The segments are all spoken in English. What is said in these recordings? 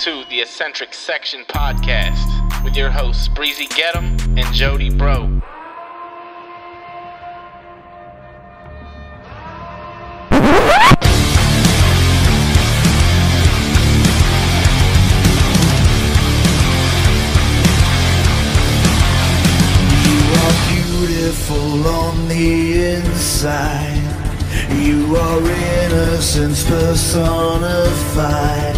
to the Eccentric Section podcast with your hosts Breezy Get'em and Jody Bro. You are beautiful on the inside. You are innocence personified.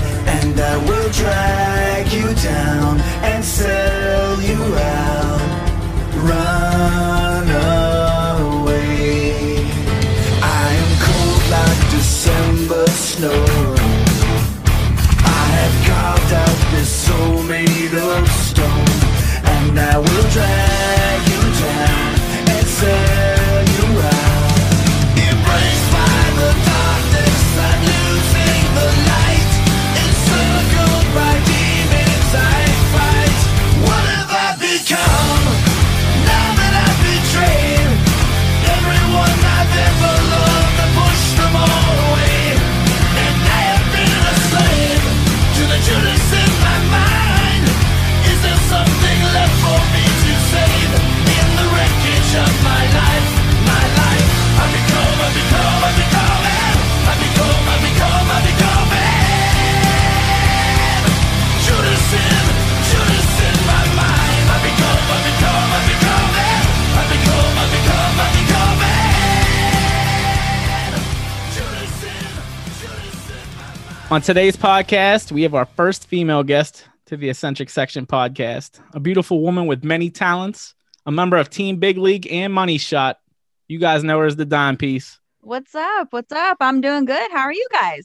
On today's podcast, we have our first female guest to the Eccentric Section podcast, a beautiful woman with many talents, a member of Team Big League and Money Shot. You guys know her as the dime piece. What's up? What's up? I'm doing good. How are you guys?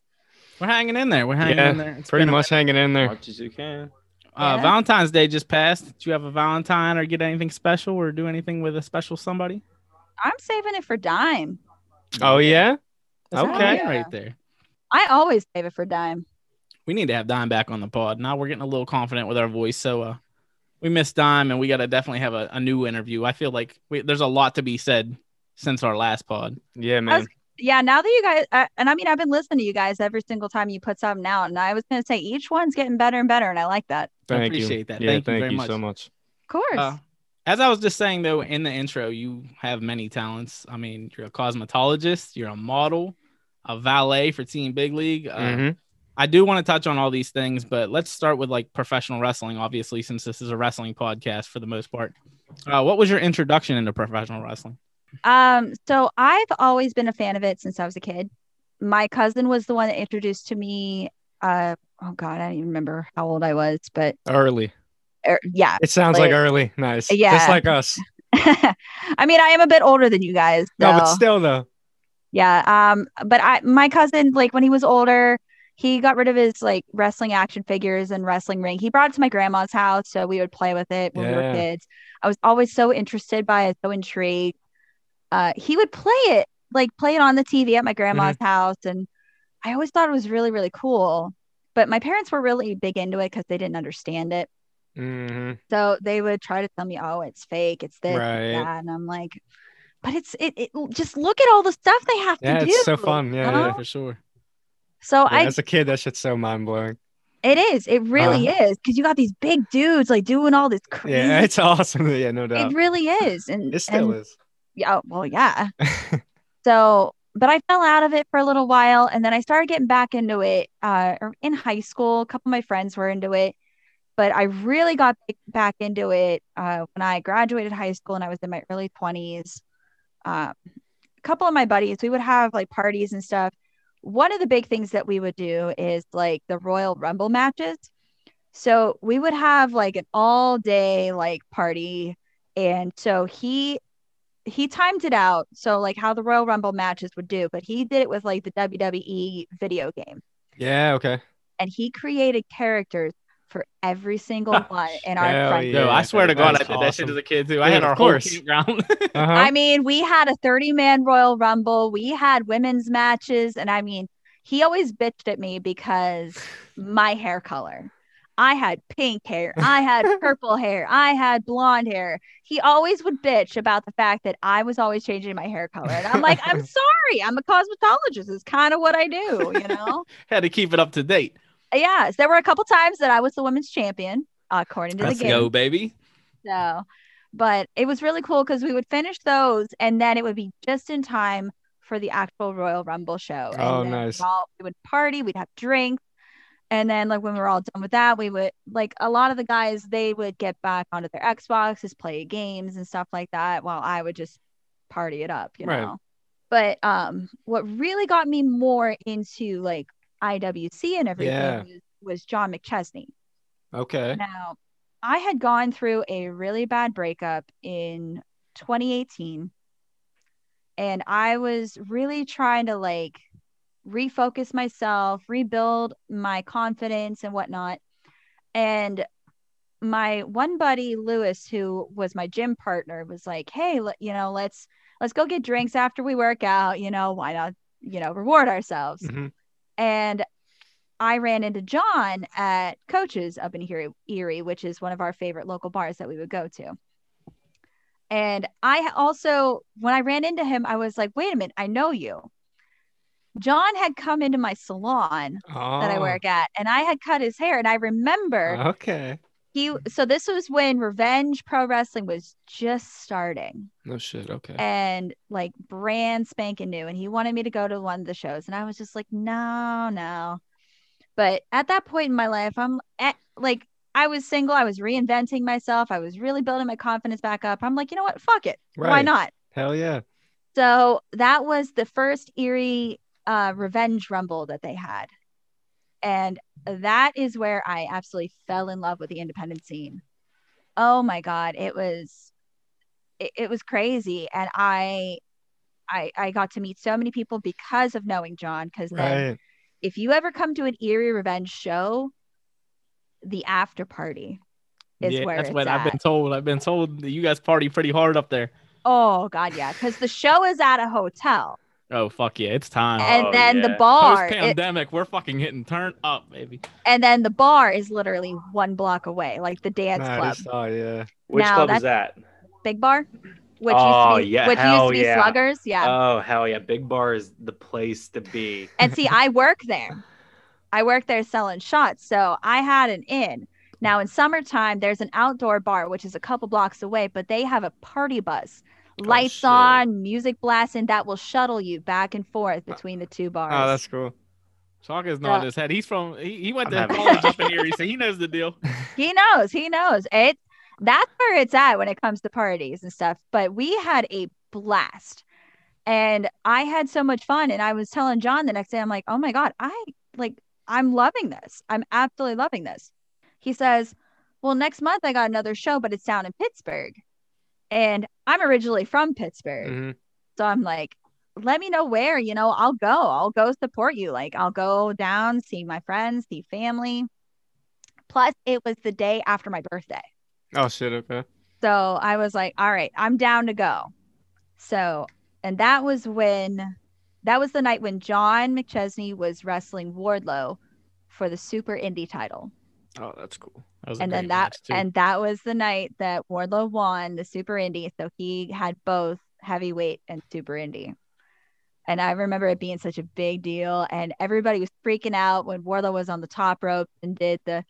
We're hanging in there. We're hanging yeah, in there. It's pretty much hanging in there. much as you can. Uh, Yeah. Valentine's Day just passed. Did you have a Valentine or get anything special or do anything with a special somebody? I'm saving it for dime. Oh yeah, That's a Okay. right there. I always save it for dime. We need to have Dime back on the pod. Now we're getting a little confident with our voice, so uh, we miss Dime, and we got to definitely have a, a new interview. I feel like we, there's a lot to be said since our last pod. yeah, man. Yeah, now that you guys, uh, and I mean, I've been listening to you guys every single time you put something out, and I was going to say each one's getting better and better, and I like that. Thank you. appreciate that. Yeah, Thank you very you much. so much. Of course. Uh, as I was just saying though in the intro, you have many talents. I mean, you're a cosmetologist, you're a model, a valet for Team Big League. Uh, Mhm. I do want to touch on all these things, but let's start with like professional wrestling, obviously, since this is a wrestling podcast for the most part. Uh, what was your introduction into professional wrestling? Um, so I've always been a fan of it since I was a kid. My cousin was the one that introduced to me. Uh, oh God, I don't even remember how old I was, but Early. er, yeah, It sounds like Like- early. Nice. Yeah. Just like us. I mean, I am a bit older than you guys. No, but still though. Yeah. Um, but I my cousin, like when he was older, he got rid of his like wrestling action figures and wrestling ring. He brought it to my grandma's house, so we would play with it when we were kids. I was always so interested by it, so intrigued. Uh, he would play it, like play it on the TV at my grandma's Mm-hmm. house, and I always thought it was really, really cool. But my parents were really big into it because they didn't understand it. hmm So they would try to tell me, "Oh, it's fake. It's this, Right. it's that," and I'm like, "But it's it. it just look at all the stuff they have Yeah, to do. Yeah, it's so fun. Yeah, you yeah. for sure. So Yeah, I, as a kid, that shit's so mind blowing. it is. It really Uh-huh. is because you got these big dudes like doing all this crazy. Yeah, it's awesome. Yeah, no doubt. it really is, and It still and- is. Yeah, well, yeah. so, but I fell out of it for a little while, and then I started getting back into it. Uh, or in high school, a couple of my friends were into it, but I really got back into it uh, when I graduated high school and I was in my early twenties. Uh, a couple of my buddies, we would have like parties and stuff. One of the big things that we would do is like the Royal Rumble matches. So we would have like an all day like party. And so he he timed it out so like how the Royal Rumble matches would do, but he did it with like the WWE video game. Yeah, okay. And he created characters for every single one in our Hell friend yeah. group. I swear to God, I That's did that shit awesome. as a kid too. I had our whole course. Uh-huh. I mean, we had a 30 man Royal Rumble. We had women's matches. And I mean, he always bitched at me because my hair color. I had pink hair. I had purple hair. I had blonde hair. He always would bitch about the fact that I was always changing my hair color. And I'm like, I'm sorry. I'm a cosmetologist. It's kind of what I do, you know? had to keep it up to date. Yes, there were a couple times that I was the women's champion, according to Let's the game. go, baby. So, but it was really cool because we would finish those and then it would be just in time for the actual Royal Rumble show. And Oh, nice. all- we would party, we'd have drinks. And then, like, when we were all done with that, we would, like, a lot of the guys, they would get back onto their Xboxes, play games and stuff like that, while I would just party it up, you Right. know? But um, what really got me more into, like, IWC and everything Yeah. was, was John McChesney. Okay. Now, I had gone through a really bad breakup in 2018, and I was really trying to like refocus myself, rebuild my confidence and whatnot. And my one buddy Lewis, who was my gym partner, was like, "Hey, you know, let's let's go get drinks after we work out. You know, why not? You know, reward ourselves." Mhm. And I ran into John at Coach's up in Erie, Erie, which is one of our favorite local bars that we would go to. And I also, when I ran into him, I was like, wait a minute, I know you. John had come into my salon Oh. that I oh. work at, and I had cut his hair. And I remember Okay. He, so this was when Revenge Pro Wrestling was just starting No shit. Okay. and like brand spanking new. And he wanted me to go to one of the shows. And I was just like, no, no. But at that point in my life, I'm at, like, I was single. I was reinventing myself. I was really building my confidence back up. I'm like, you know what? Fuck it. Why not? Hell yeah. So that was the first Erie uh, Revenge Rumble that they had. And that is where I absolutely fell in love with the independent scene. Oh my God. It was, it, it was crazy. And I, I, I got to meet so many people because of knowing John. Cause then if you ever come to an Erie Revenge show, the after party is yeah, where that's it's what at. I've been told. I've been told that you guys party pretty hard up there. Oh God, yeah, because the show is at a hotel, Oh fuck yeah, it's time. and Oh, then the bar, Post it- pandemic, we're fucking hitting turn up, baby. and then the bar is literally one block away, like the dance club, Nice. Oh yeah. Which Now club is that? Big Bar, which Oh, used to oh, be, yeah, which used hell to be yeah. Sluggers, yeah. Oh hell yeah! Big Bar is the place to be. and see, I work there. I work there selling shots, so I had an in. Now in summertime, there's an outdoor bar which is a couple blocks away, but they have a party bus, Oh, lights shit. on, music blasting that will shuttle you back and forth ah. between the two bars. Oh, that's cool. Chalk is nodding Yeah. his head. He's from he, he went I'm to college fun. up in Erie, so he knows the deal. he knows he knows it that's where it's at when it comes to parties and stuff but we had a blast and i had so much fun and i was telling john the next day i'm like oh my god i like i'm loving this i'm absolutely loving this he says well next month i got another show but it's down in pittsburgh and i'm originally from pittsburgh Mhm. so i'm like let me know where you know i'll go i'll go support you like i'll go down see my friends see family plus it was the day after my birthday Oh shit. Okay. so I was like, all right, I'm down to go. So, and that was when, that was the night when John McChesney was wrestling Wardlow for the Super Indie title. Oh, that's cool. That was And then that, and that was the night that Wardlow won the Super Indie. So he had both heavyweight and Super Indie. And I remember it being such a big deal. And everybody was freaking out when Wardlow was on the top rope and did the,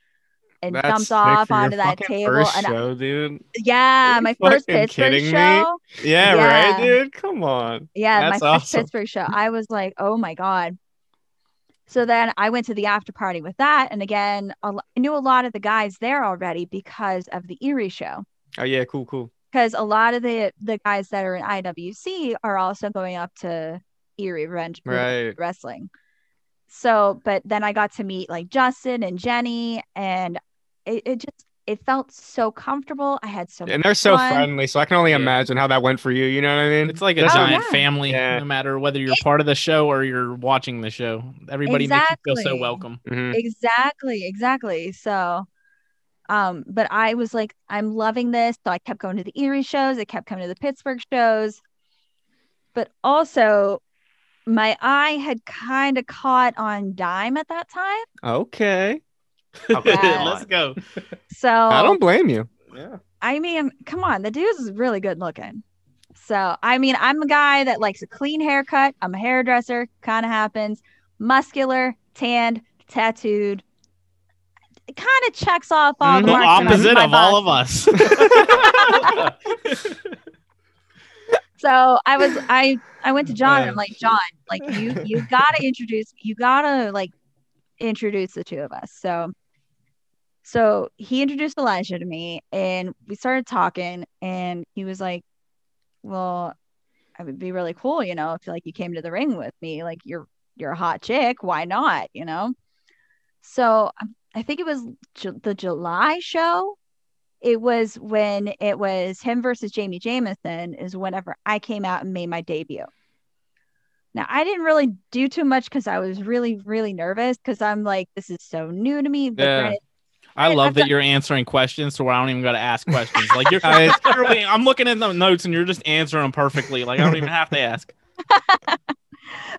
and That's jumped sick off onto that table. First And I- show, dude. yeah, Are my first fucking Pittsburgh show. Yeah, Yeah. right, dude. Come on. Yeah, That's my first awesome. Pittsburgh show. I was like, oh my God. So then I went to the after party with that. And again, I knew a lot of the guys there already because of the Erie show. Oh yeah, cool, cool. Because a lot of the, the guys that are in IWC are also going up to Erie Revenge, Right. Wrestling. So, but then I got to meet like Justin and Jenny, and it, it just it felt so comfortable. I had so And they're so fun. friendly, so I can only Yeah. imagine how that went for you. You know what I mean? It's like a Oh, giant yeah. family, Yeah. no matter whether you're part of the show or you're watching the show. Everybody makes you feel so Exactly. welcome. Mhm. exactly exactly so um but i was like i'm loving this so i kept going to the erie shows i kept coming to the pittsburgh shows but also my eye had kind of caught on dime at that time Okay. Okay, Let's go. so I don't blame you. Yeah. I mean, come on, the dude is really good looking. So, I mean, I'm a guy that likes a clean haircut. I'm a hairdresser, kind of happens. Muscular, tanned, tattooed. it kind of checks off all mm-hmm. the the opposite my of all of us. So I was I I went to John and I'm like, John, like you you gotta introduce you gotta like introduce the two of us. So so he introduced Elijah to me and we started talking and he was like, Well, it would be really cool, you know, if like you came to the ring with me, like you're you're a hot chick, why not, you know? So um, I think it was Ju- the July show it was when it was him versus Jamie Jameson is whenever I came out and made my debut. Now I didn't really do too much because I was really, really nervous because I'm like, this is so new to me. But Yeah. granted, I love that you're answering questions to where I don't even got to ask questions. Like you're I- literally, I'm looking at the notes and you're just answering them perfectly. Like I don't even have to ask.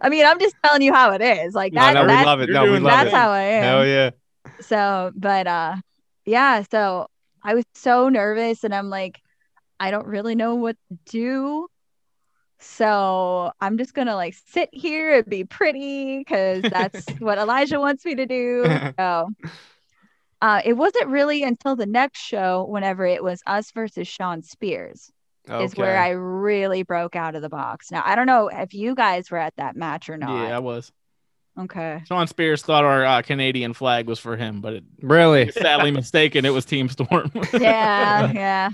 I mean, I'm just telling you how it is. Like No, that, no, we that's, love it. No, we love that's it. how I am. Hell yeah. so but uh yeah so i was so nervous and i'm like i don't really know what to do so i'm just gonna like sit here and be pretty because that's what elijah wants me to do so uh it wasn't really until the next show whenever it was us versus shawn spears is where i really broke out of the box now i don't know if you guys were at that match or not Yeah, I was. okay Shawn Spears thought our uh, Canadian flag was for him, but it, really. sadly mistaken. It was Team Storm. yeah yeah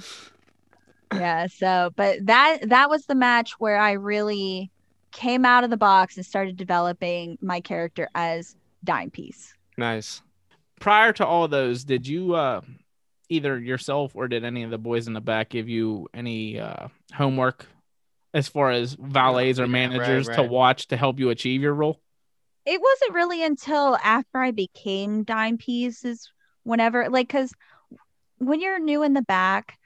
yeah so but that that was the match where i really came out of the box and started developing my character as dime piece Nice. Prior to all those, did you uh, either yourself or did any of the boys in the back give you any uh, homework as far as valets or Yeah, right, managers to watch to help you achieve your role? it wasn't really until after i became dime pieces, whenever like because when you're new in the back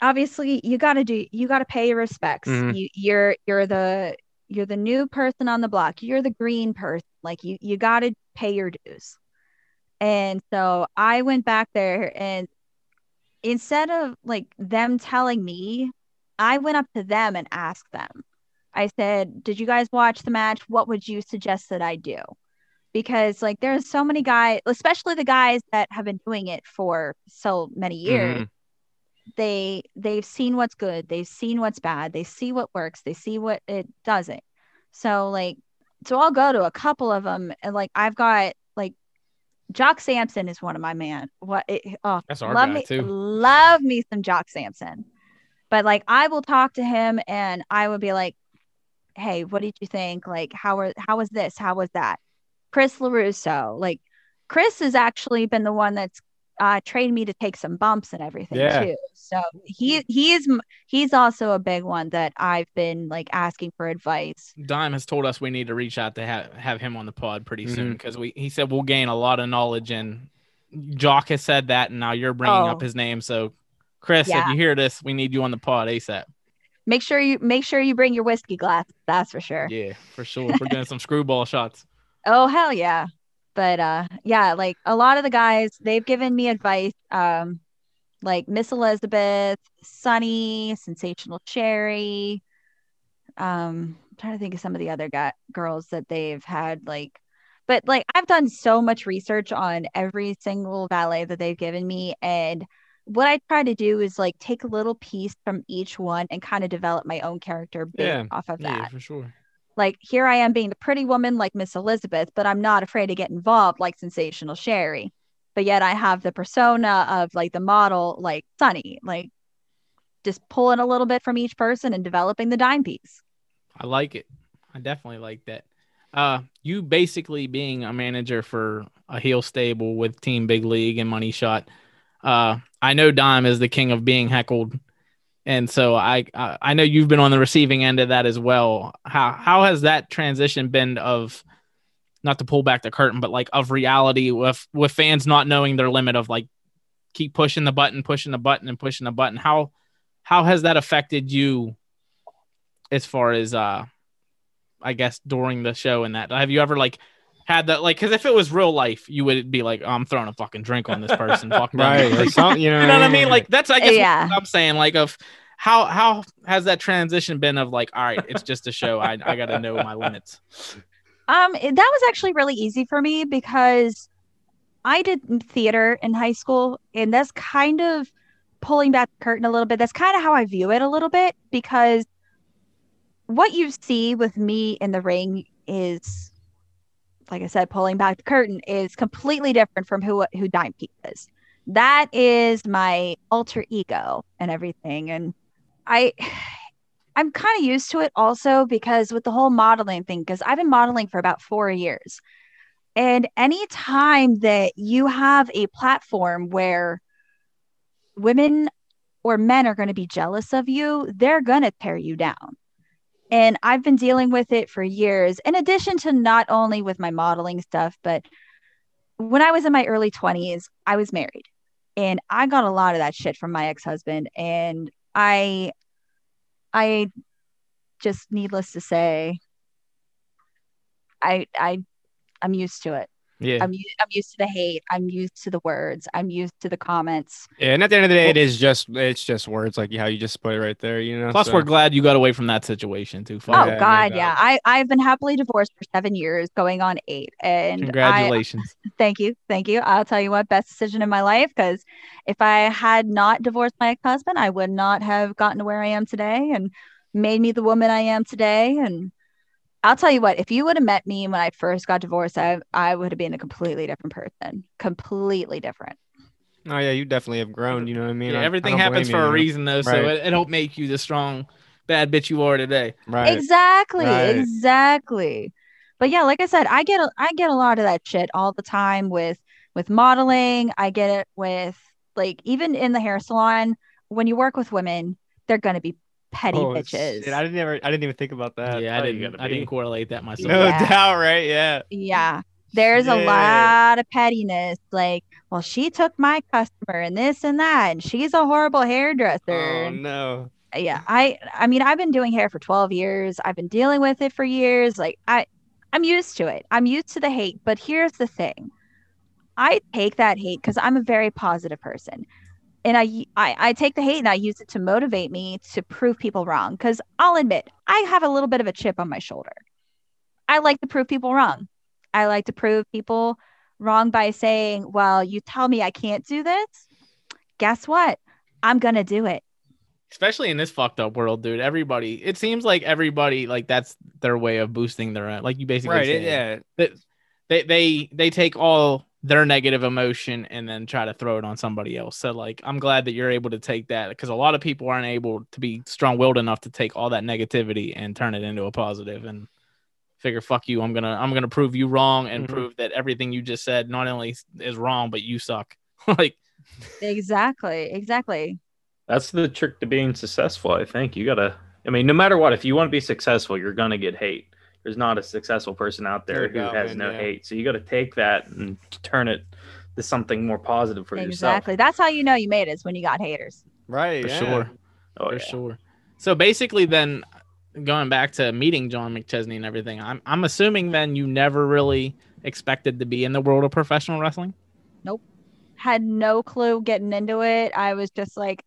obviously you got to do you got to pay your respects. Mhm. you you're you're the you're the new person on the block. You're the green person. Like you you got to pay your dues and so i went back there and instead of like them telling me i went up to them and asked them. I said did you guys watch the match? What would you suggest that i do? Because like there's so many guys especially the guys that have been doing it for so many years. Mhm. they they've seen what's good they've seen what's bad they see what works they see what it doesn't. So like so i'll go to a couple of them and like i've got jock sampson is one of my man. What it, oh That's our love guy, me too. love me some jock sampson but like i will talk to him and i would be like hey what did you think? Like how were how was this? How was that? Chris larusso. Like chris has actually been the one that's uh trained me to take some bumps and everything Yeah. too so he he's he's also a big one that i've been like asking for advice Dime has told us we need to reach out to have, have him on the pod pretty soon Mhm. because we he said we'll gain a lot of knowledge and Jock has said that and now you're bringing up Oh. his name so Chris Yeah. if you hear this we need you on the pod ASAP make sure you make sure you bring your whiskey glass that's for sure yeah for sure we're doing some screwball shots Oh hell yeah. But uh yeah, like a lot of the guys, they've given me advice. Um like Miss Elizabeth, Sunny, Sensational Sherri. Um I'm trying to think of some of the other guy- girls that they've had like but like I've done so much research on every single valet that they've given me and what I try to do is like take a little piece from each one and kind of develop my own character based Yeah. off of that yeah for sure like here I am being the pretty woman like Miss Elizabeth, but I'm not afraid to get involved like Sensational Sherri. But yet I have the persona of like the model like Sunny, like just pulling a little bit from each person and developing the dime piece. I like it I definitely like that uh you basically being a manager for a heel stable with Team Big League and Money Shot uh I know Dime is the king of being heckled and so I, I know you've been on the receiving end of that as well. How how has that transition been of not to pull back the curtain, but like of reality with with fans not knowing their limit of like keep pushing the button, pushing the button, and pushing the button. How how has that affected you as far as uh I guess during the show and that? Have you ever like had that like because if it was real life, you would be like, oh, I'm throwing a fucking drink on this person. Fuck. Right. Or something, you know, You know what I mean? Like that's I guess Yeah. what I'm saying. Like of how how has that transition been of like, all right, it's just a show. I I gotta know my limits. Um, that was actually really easy for me because I did theater in high school, and that's kind of pulling back the curtain a little bit. That's kind of how I view it a little bit because what you see with me in the ring is, like I said, pulling back the curtain is completely different from who who Dime Piece is. That is my alter ego and everything, and I. I'm kind of used to it also because with the whole modeling thing, because I've been modeling for about four years. And any time that you have a platform where women or men are going to be jealous of you, they're going to tear you down. And I've been dealing with it for years, in addition to not only with my modeling stuff, but when I was in my early 20s, I was married and I got a lot of that shit from my ex husband. And I I just needless to say, I I I'm used to it. Yeah. I'm u- I'm used to the hate. I'm used to the words. I'm used to the comments. Yeah, and at the end of the day, it is just it's just words like how you just put it right there. You know. Plus, so- we're glad you got away from that situation too. Fuck Oh Yeah, God, doubt. yeah. I I've been happily divorced for seven years, going on eight. And I, Congratulations. thank you, thank you. I'll tell you what, best decision in my life. Because if I had not divorced my ex-husband, I would not have gotten to where I am today and made me the woman I am today. And I'll tell you what, if you would have met me when I first got divorced, I I would have been a completely different person, completely different. Oh yeah, you definitely have grown. You know what I mean? yeah, I- I everything don't happens for you, a reason, though. So Right. it, it helped make you the strong, bad bitch you are today. Right. Exactly, Right. exactly. But yeah, like I said, I get a, I get a lot of that shit all the time with with modeling. I get it with like even in the hair salon when you work with women, they're gonna be petty Oh, bitches. shit, I didn't ever. I didn't even think about that. yeah, I oh, didn't. I didn't correlate that myself. No Yeah. doubt, right? Yeah. Yeah. There's a lot of pettiness. Like, well, she took my customer and this and that, and she's a horrible hairdresser. Oh no. yeah i i mean i've been doing hair for 12 years i've been dealing with it for years like i i'm used to it i'm used to the hate but here's the thing i take that hate because i'm a very positive person and I, I i take the hate and i use it to motivate me to prove people wrong because i'll admit i have a little bit of a chip on my shoulder i like to prove people wrong i like to prove people wrong by saying well you tell me i can't do this guess what i'm gonna do it Especially in this fucked up world, dude. Everybody, it seems like everybody, like that's their way of boosting their, like you basically Right. said. it- yeah. that they they they take all their negative emotion and then try to throw it on somebody else. So like I'm glad that you're able to take that because a lot of people aren't able to be strong-willed enough to take all that negativity and turn it into a positive and figure fuck you I'm going to I'm going to prove you wrong and Mhm. prove that everything you just said not only is wrong but you suck. like Exactly. Exactly. That's the trick to being successful, I think. You gotta I mean, no matter what, if you want to be successful, you're gonna get hate. There's not a successful person out there who has man, no yeah. hate. So you gotta take that and turn it to something more positive for exactly. yourself. Exactly. That's how you know you made it is when you got haters. Right. for yeah. sure. Oh, for yeah. sure. So basically, then going back to meeting John McChesney and everything, I'm I'm assuming then you never really expected to be in the world of professional wrestling. Nope. Had no clue getting into it. I was just like,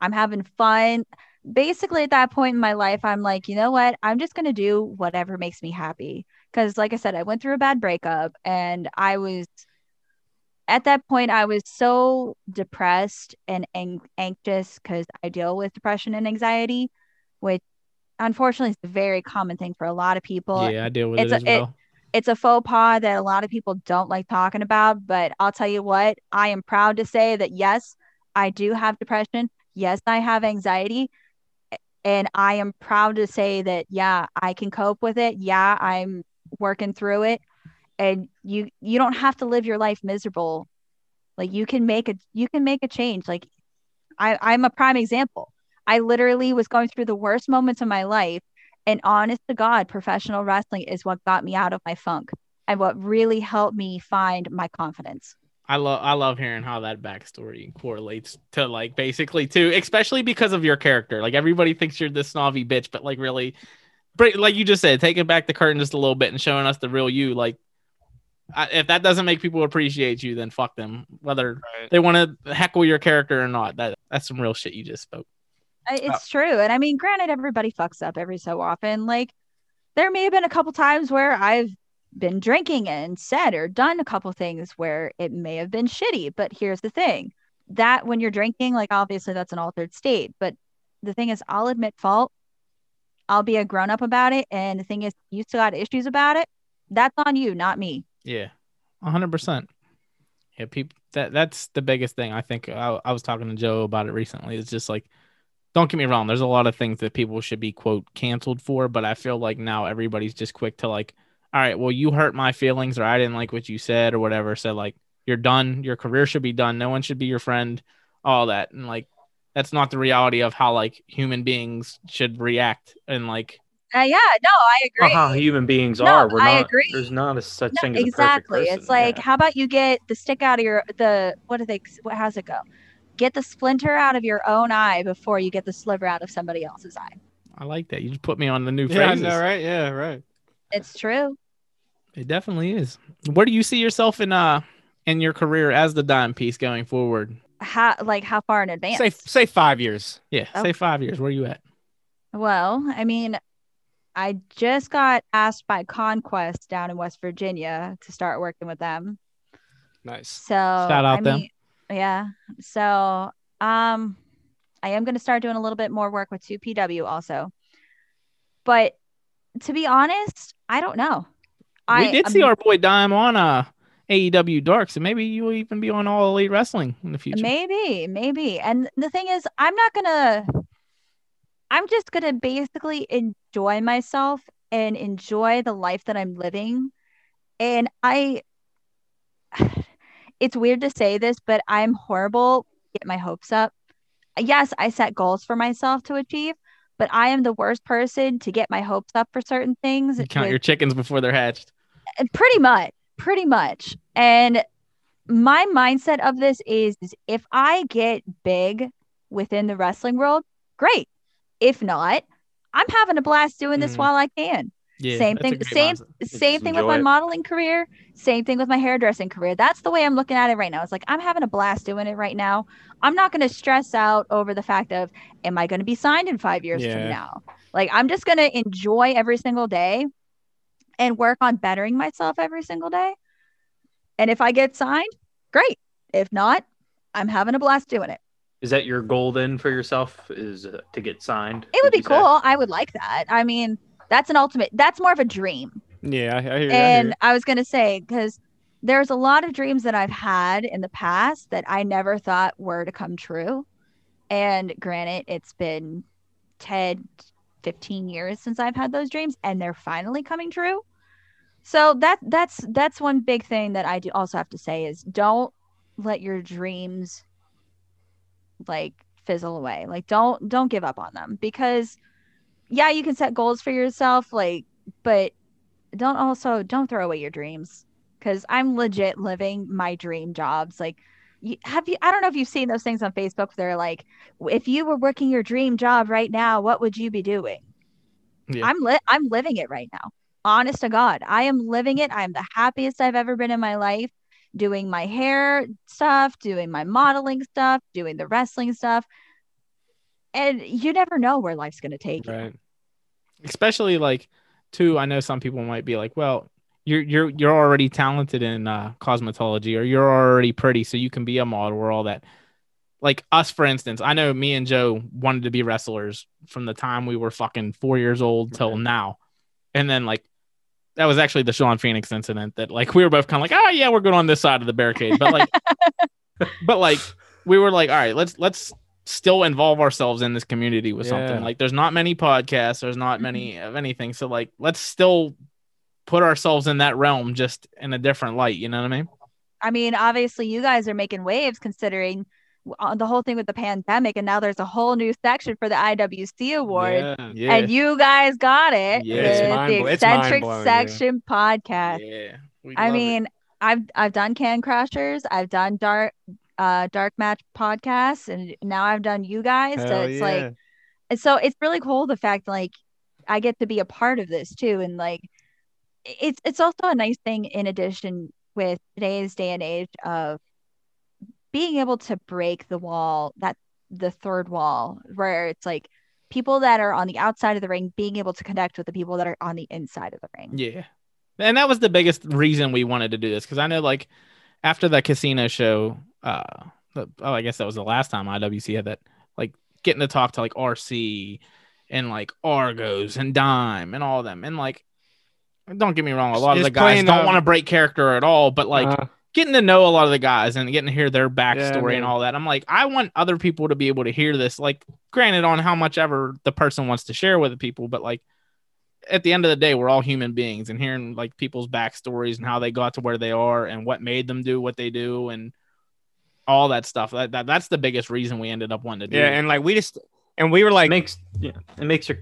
I'm having fun. Basically, at that point in my life, I'm like, you know what? I'm just going to do whatever makes me happy. Because, like I said, I went through a bad breakup and I was, at that point, I was so depressed and ang- anxious because I deal with depression and anxiety, which unfortunately is a very common thing for a lot of people. yeah, I deal with it's it a- as it- well. it's a faux pas that a lot of people don't like talking about, but I'll tell you what, I am proud to say that yes, I do have depression. Yes, I have anxiety. And I am proud to say that yeah, I can cope with it. Yeah, I'm working through it. And you you don't have to live your life miserable. Like you can make a you can make a change. Like I, I'm a prime example. I literally was going through the worst moments of my life and honest to God, professional wrestling is what got me out of my funk and what really helped me find my confidence. I love I love hearing how that backstory correlates to like basically too, especially because of your character. Like everybody thinks you're this snobby bitch, but like really, like you just said, taking back the curtain just a little bit and showing us the real you. Like, I, if that doesn't make people appreciate you, then fuck them. Whether Right. they want to heckle your character or not, that that's some real shit you just spoke. I- It's oh. true. And I mean, granted, everybody fucks up every so often. Like, there may have been a couple times where I've been drinking and said or done a couple things where it may have been shitty. But here's the thing that when you're drinking, like obviously that's an altered state. But the thing is, I'll admit fault. I'll be a grown up about it. And the thing is, you still got issues about it. That's on you, not me. Yeah, hundred percent. Yeah, people. That that's the biggest thing. I think I, I was talking to Joe about it recently. It's just like, don't get me wrong. There's a lot of things that people should be quote canceled for, but I feel like now everybody's just quick to like, all right, well, you hurt my feelings, or I didn't like what you said, or whatever. So like, you're done. Your career should be done. No one should be your friend. All that, and like, that's not the reality of how like human beings should react and like Uh, yeah, no, I agree. Well, how human beings No, are. We're I not. agree. There's not a such No, thing as exactly. a perfect It's like, Yeah. how about you get the stick out of your the what do they what how's it go? Get the splinter out of your own eye before you get the sliver out of somebody else's eye. I like that. You just put me on the new Yeah, I phrases. know, right? Yeah, right. It's true. It definitely is. Where do you see yourself in uh in your career as the dime piece going forward? How like how far in advance? Say say five years. Yeah, Oh. say five years. Where are you at? Well, I mean, I just got asked by Conquest down in West Virginia to start working with them. Nice. So Shout out I them. mean, yeah. So um I am gonna start doing a little bit more work with 2PW also. But to be honest, I don't know. we I, did see our boy Dime on uh AEW Dark, so maybe you'll even be on All Elite Wrestling in the future. Maybe, maybe. And the thing is, I'm not gonna. I'm just gonna basically enjoy myself and enjoy the life that I'm living. And I, it's weird to say this, but I'm horrible. Get my hopes up. Yes, I set goals for myself to achieve, but I am the worst person to get my hopes up for certain things. You count with- your chickens before they're hatched. pretty much pretty much and my mindset of this is, is if i get big within the wrestling world great if not i'm having a blast doing this Mhm. while i can Yeah, Same thing- same- same thing with my it. modeling career same thing with my hairdressing career. That's the way i'm looking at it right now. It's like i'm having a blast doing it right now. I'm not going to stress out over the fact of am i going to be signed in five years from now? Like i'm just going to enjoy every single day and work on bettering myself every single day. And if i get signed great. If not i'm having a blast doing it. Is that your goal then for yourself? Is uh, to get signed? it would be cool. I would like that. I mean that's an ultimate that's more of a dream Yeah, I, I hear you. I hear and. I was going to say, because there's a lot of dreams that I've had in the past that I never thought were to come true. And granted, it's been 10, 15 years since I've had those dreams and they're finally coming true. So that that's that's one big thing that I do also have to say is don't let your dreams like fizzle away. Like don't don't give up on them because yeah, you can set goals for yourself like but don't also don't throw away your dreams because i'm legit living my dream jobs like you, have you i don't know if you've seen those things on facebook they're like if you were working your dream job right now what would you be doing? Yeah. i'm lit i'm living it right now. Honest to god i am living it. I'm the happiest i've ever been in my life doing my hair stuff doing my modeling stuff doing the wrestling stuff and you never know where life's going to take you Right. especially like too i know some people might be like well you're you're you're already talented in uh, cosmetology or you're already pretty so you can be a model or all that like us for instance i know me and joe wanted to be wrestlers from the time we were fucking four years old till Right. now and then like that was actually the Sean Phoenix incident that like we were both kind of like, oh yeah, we're good on this side of the barricade. But like but like we were like, all right, let's let's still involve ourselves in this community with Yeah. something. Like there's not many podcasts, there's not many of anything. So like let's still put ourselves in that realm just in a different light. You know what I mean? I mean, obviously, you guys are making waves considering uh, the whole thing with the pandemic, and now there's a whole new section for the IWC award, Yeah. Yeah. and you guys got it. Yeah, it's the blo- it's eccentric mind-blowing, yeah. section podcast. yeah. I love it. mean, I've I've done Can Crashers, I've done Dark uh Dark Match podcast, and now I've done you guys. so it's yeah. like, and so it's really cool the fact like I get to be a part of this too, and like it's it's also a nice thing in addition with today's day and age of being able to break the wall that the third wall where it's like people that are on the outside of the ring being able to connect with the people that are on the inside of the ring yeah. and that was the biggest reason we wanted to do this because I know like after the casino show, uh, the, oh, I guess that was the last time IWC had that, like getting to talk to like RC and like Argos and Dime and all of them, and like, don't get me wrong, a lot of the guys playing, don't uh, want to break character at all, but like Uh, getting to know a lot of the guys and getting to hear their backstory and all that. I'm like, I want other people to be able to hear this. Like, granted, on how much ever the person wants to share with the people, but like at the end of the day, we're all human beings and hearing like people's backstories and how they got to where they are and what made them do what they do and all that stuff. That, that that's the biggest reason we ended up wanting to do. yeah, it. and like we just and we were like, it makes yeah, it makes your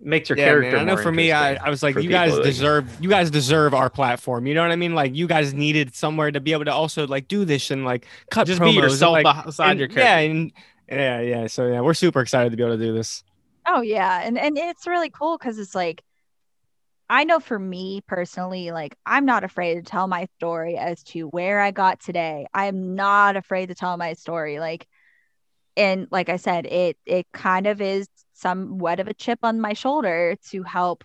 makes your yeah, character. man, I know more for me, I, I was like, you guys people, like- deserve, you guys deserve our platform. You know what I mean? Like, you guys needed somewhere to be able to also like do this and like cut just promos be and, yourself like, beside and- your yeah, and yeah, yeah. So yeah, we're super excited to be able to do this. Oh yeah, and and it's really cool because it's like, I know for me personally, like I'm not afraid to tell my story as to where I got today. I'm not afraid to tell my story, like, and like I said, it it kind of is somewhat of a chip on my shoulder to help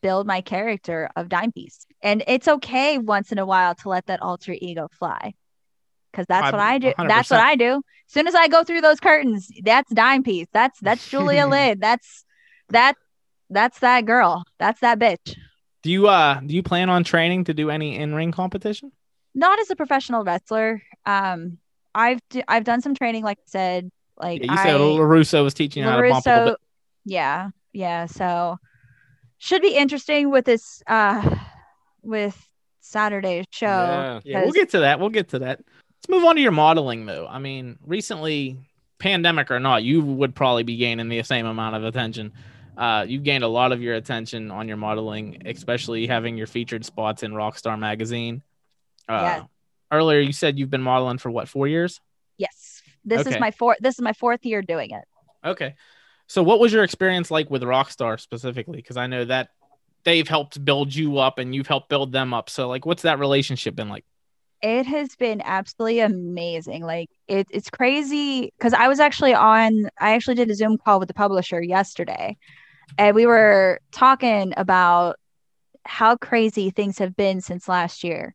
build my character of Dime Piece, and it's okay once in a while to let that alter ego fly. Because that's what I do. That's what I do. As soon as I go through those curtains, that's dime piece. That's that's Julia Lynn. That's that that's that girl. That's that bitch. do you uh do you plan on training to do any in ring competition? Not as a professional wrestler. Um, I've d- I've done some training, like I said. Like Yeah, you said I, Larusso was teaching you how to bump a little bit. yeah, yeah. So should be interesting with this uh with Saturday's show. Yeah. Yeah, we'll get to that. We'll get to that. Let's move on to your modeling, though. I mean, recently, pandemic or not, you would probably be gaining the same amount of attention. Uh, you've gained a lot of your attention on your modeling, especially having your featured spots in Rockstar magazine. Uh, Yeah. Earlier, you said you've been modeling for what four years? Yes, this Okay. is my fourth. This is my fourth year doing it. Okay. So, what was your experience like with Rockstar specifically? Because I know that they've helped build you up and you've helped build them up. So, like, what's that relationship been like? It has been absolutely amazing. Like it, it's crazy because I was actually on. I actually did a Zoom call with the publisher yesterday, and we were talking about how crazy things have been since last year.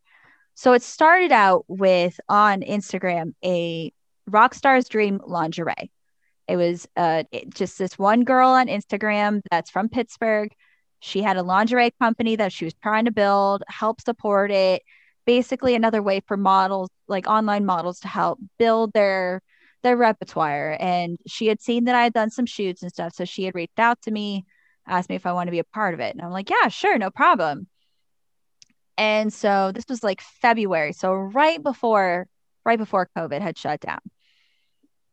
So it started out with on Instagram a Rockstar's Dream lingerie. It was uh it- just this one girl on Instagram that's from Pittsburgh. She had a lingerie company that she was trying to build, help support it. Basically, another way for models, like online models, to help build their their repertoire. And she had seen that I had done some shoots and stuff, so she had reached out to me, asked me if I want to be a part of it, and I'm like, yeah, sure, no problem. And so this was like February, so right before right before COVID had shut down.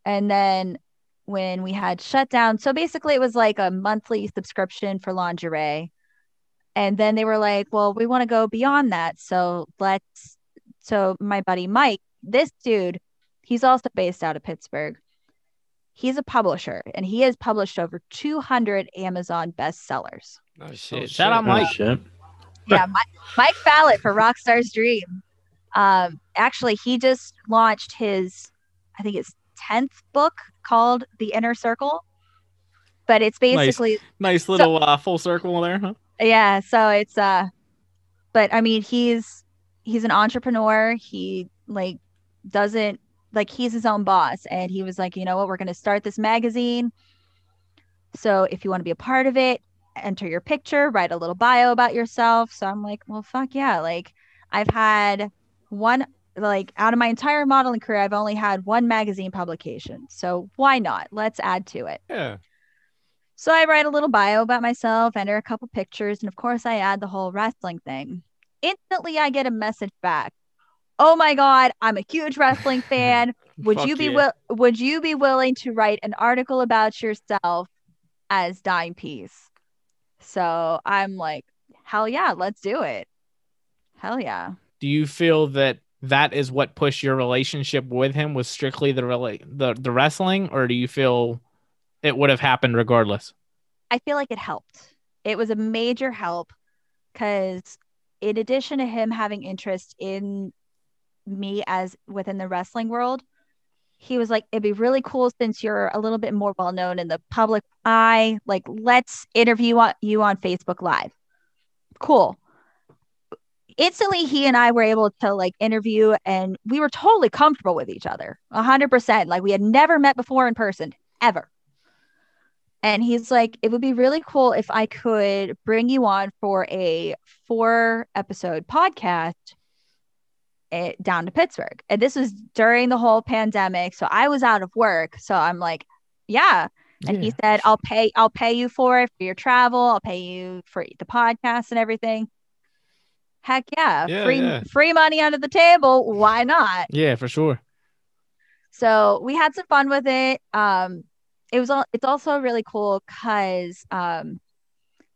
And then when we had shut down, so basically it was like a monthly subscription for lingerie. And then they were like, well, we want to go beyond that. So let's, so my buddy Mike, this dude, he's also based out of Pittsburgh. He's a publisher and he has published over 200 Amazon bestsellers. Oh shit. Shout out Oh, Mike. shit. yeah, Mike, Mike Fallett for Rockstar's Dream. Um, actually, he just launched his, I think it's tenth book called The Inner Circle. But it's basically Nice little uh, full circle there, huh? yeah. So it's uh, but I mean, he's he's an entrepreneur. He like doesn't like he's his own boss, and he was like, you know what, we're gonna start this magazine. So if you want to be a part of it, enter your picture, write a little bio about yourself. So I'm like, well, fuck yeah. Like I've had one, like out of my entire modeling career, I've only had one magazine publication. So why not? Let's add to it. Yeah. So I write a little bio about myself, enter a couple pictures, and of course I add the whole wrestling thing. Instantly I get a message back. Oh my god, I'm a huge wrestling fan. Would you be yeah. will would you be willing to write an article about yourself as Dime Piece? So I'm like, hell yeah, let's do it. Hell yeah. Do you feel that that is what pushed your relationship with him was strictly the rela- the the wrestling, or do you feel it would have happened regardless? I feel like it helped. It was a major help because, in addition to him having interest in me as within the wrestling world, he was like, it'd be really cool since you're a little bit more well known in the public eye. Like, let's interview you on Facebook Live. Cool. instantly he and I were able to like interview and we were totally comfortable with each other. a hundred percent. Like we had never met before in person, ever. And he's like, it would be really cool if I could bring you on for a four episode podcast eh, down to Pittsburgh. And this was during the whole pandemic. So I was out of work. So I'm like, yeah. And he said, I'll pay, I'll pay you for it for your travel. I'll pay you for the podcast and everything. Heck yeah. Yeah, free yeah. free money under the table. Why not? Yeah, for sure. So we had some fun with it. Um, it was all. It's also really cool because um,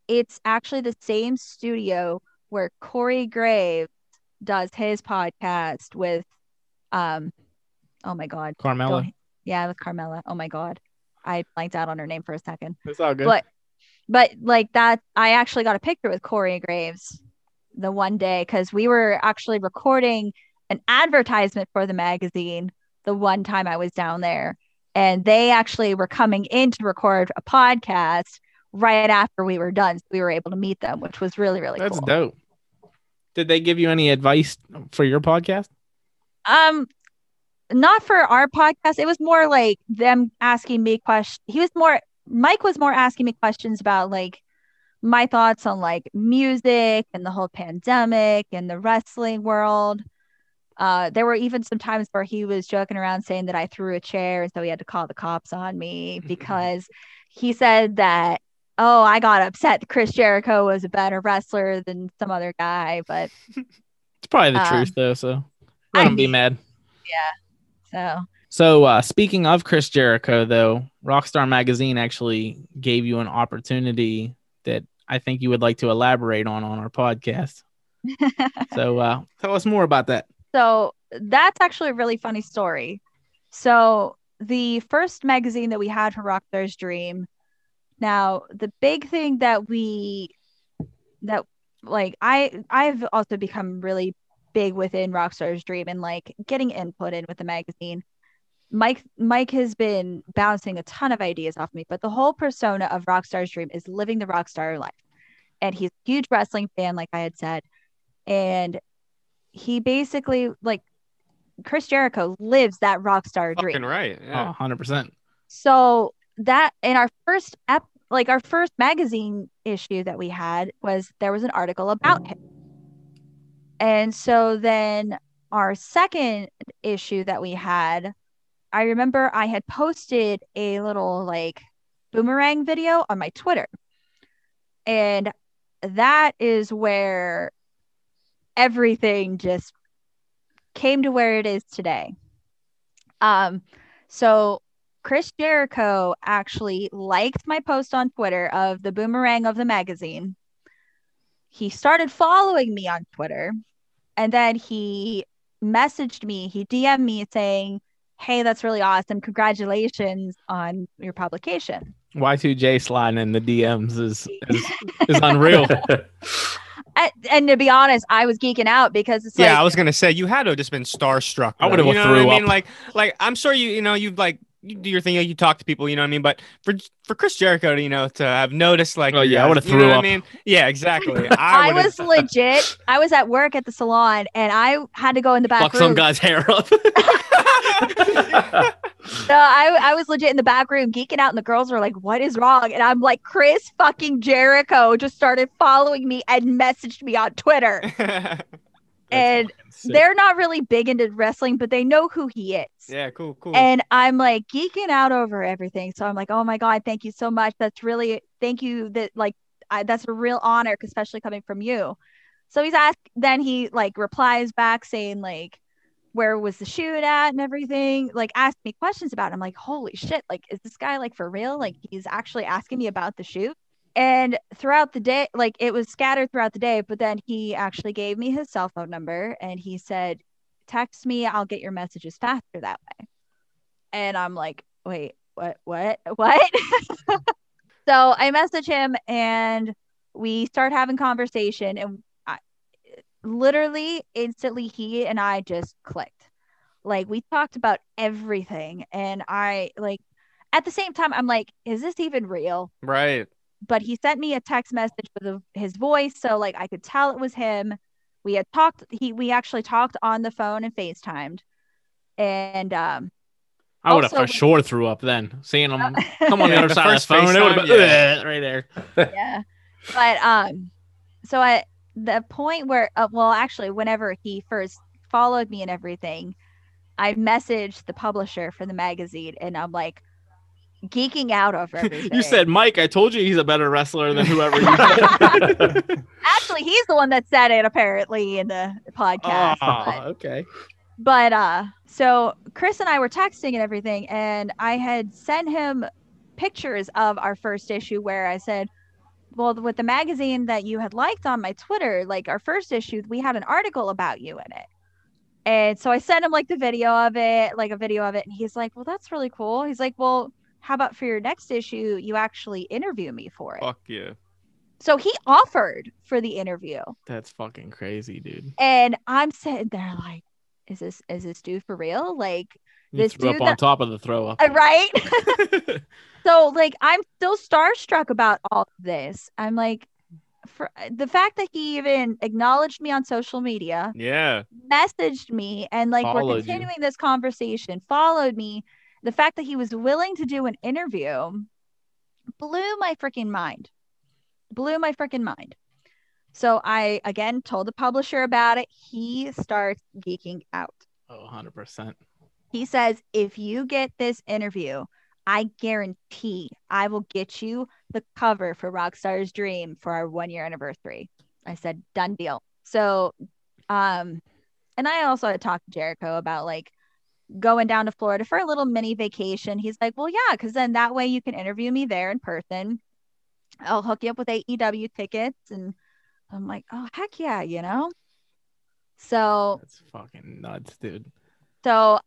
it's actually the same studio where Corey Graves does his podcast with, um, oh my god, Carmella. don't- yeah, with Carmella. Oh my god, I blanked out on her name for a second. It's all good. But but like that, I actually got a picture with Corey Graves the one day because we were actually recording an advertisement for the magazine the one time I was down there. And they actually were coming in to record a podcast right after we were done. So we were able to meet them, which was really, really cool. That's cool. dope. Did they give you any advice for your podcast? Um, not for our podcast. It was more like them asking me questions. He was more Mike was more asking me questions about like my thoughts on like music and the whole pandemic and the wrestling world. Uh, there were even some times where he was joking around saying that I threw a chair, and so he had to call the cops on me because he said that oh, I got upset Chris Jericho was a better wrestler than some other guy, but It's probably the Um, truth though, so let I him be mad. Yeah. so So uh, speaking of Chris Jericho, though, Rockstar Magazine actually gave you an opportunity that I think you would like to elaborate on on our podcast. So uh, tell us more about that. So that's actually a really funny story. So the first magazine that we had for Rockstar's Dream. Now the big thing that we that like I I've also become really big within Rockstar's Dream and like getting input in with the magazine. Mike Mike has been bouncing a ton of ideas off me, but the whole persona of Rockstar's Dream is living the rockstar life. And he's a huge wrestling fan, like I had said. And he basically like Chris Jericho lives that rockstar Fucking dream. right. Yeah. Oh, 100%. So that in our first ep- like our first magazine issue that we had was there was an article about him. And so then our second issue that we had, I remember I had posted a little like boomerang video on my Twitter. And that is where everything just came to where it is today. Um, so Chris Jericho actually liked my post on Twitter of the boomerang of the magazine. He started following me on Twitter and then he messaged me, he DM'd me saying, Hey, that's really awesome. Congratulations on your publication. Y2J sliding in the DMs is is, is unreal. And, and to be honest, I was geeking out because it's yeah, like, I was gonna say you had to have just been starstruck. I would've You know threw what I mean? up. Like, like I'm sure you, you know, you've like you do your thing, you talk to people, you know what I mean. But for for Chris Jericho, to, you know, to have noticed, like, Oh, you yeah, I would've you know threw up. I mean, yeah, exactly. I, would've- was legit. I was at work at the salon and I had to go in the back Fuck room. some guy's hair up. So I, I was legit in the back room geeking out, and the girls were like, What is wrong? And I'm like, Chris fucking Jericho just started following me and messaged me on Twitter. And they're not really big into wrestling, but they know who he is. yeah, cool, cool. And I'm like geeking out over everything. So I'm like, oh my God, thank you so much. That's really, thank you. That like, I, that's a real honor, especially coming from you. So he's asked, then he like replies back saying, like, where was the shoot at and everything? Like, asked me questions about it. I'm like, holy shit. Like, is this guy like for real? Like, he's actually asking me about the shoot. And throughout the day, like, it was scattered throughout the day, but then he actually gave me his cell phone number and he said, text me, I'll get your messages faster that way. And I'm like, wait, what, what, what? so I message him and we start having conversation and I, literally instantly he and I just clicked. Like we talked about everything and I like at the same time I'm like, is this even real? right. But he sent me a text message with a, his voice so like I could tell it was him we had talked. He we actually talked on the phone and FaceTimed, and um, I would have for sure threw up then. Seeing him come on the Yeah, other the side of the first phone, it would have been yeah. Right there. yeah but um so at the point where uh, well actually whenever he first followed me and everything i messaged the publisher for the magazine and i'm like geeking out over everything You said, Mike, I told you he's a better wrestler than whoever you said. actually he's the one that said it apparently in the podcast oh, but, okay. but uh so chris and i were texting and everything and i had sent him pictures of our first issue where i said well with the magazine that you had liked on my twitter like our first issue we had an article about you in it and so i sent him like the video of it like a video of it and he's like well that's really cool he's like well how about for your next issue you actually interview me for it Fuck yeah. so he offered for the interview That's fucking crazy, dude. and i'm sitting there like is this is this dude for real like You This dude on top of the throw up. Uh, right so like i'm still starstruck about all of this i'm like for the fact that he even acknowledged me on social media Yeah. messaged me and like we're Followed you. continuing this conversation followed me the fact that he was willing to do an interview blew my freaking mind blew my freaking mind so i again told the publisher about it he starts geeking out oh, 100%. he says, if you get this interview, I guarantee I will get you the cover for Rockstar's Dream for our one year anniversary. I said, done deal. So, um, and I also had talked to Jericho about like going down to Florida for a little mini vacation. He's like, well, yeah, because then that way you can interview me there in person. I'll hook you up with AEW tickets. And I'm like, oh, heck yeah, you know? So, That's fucking nuts, dude. so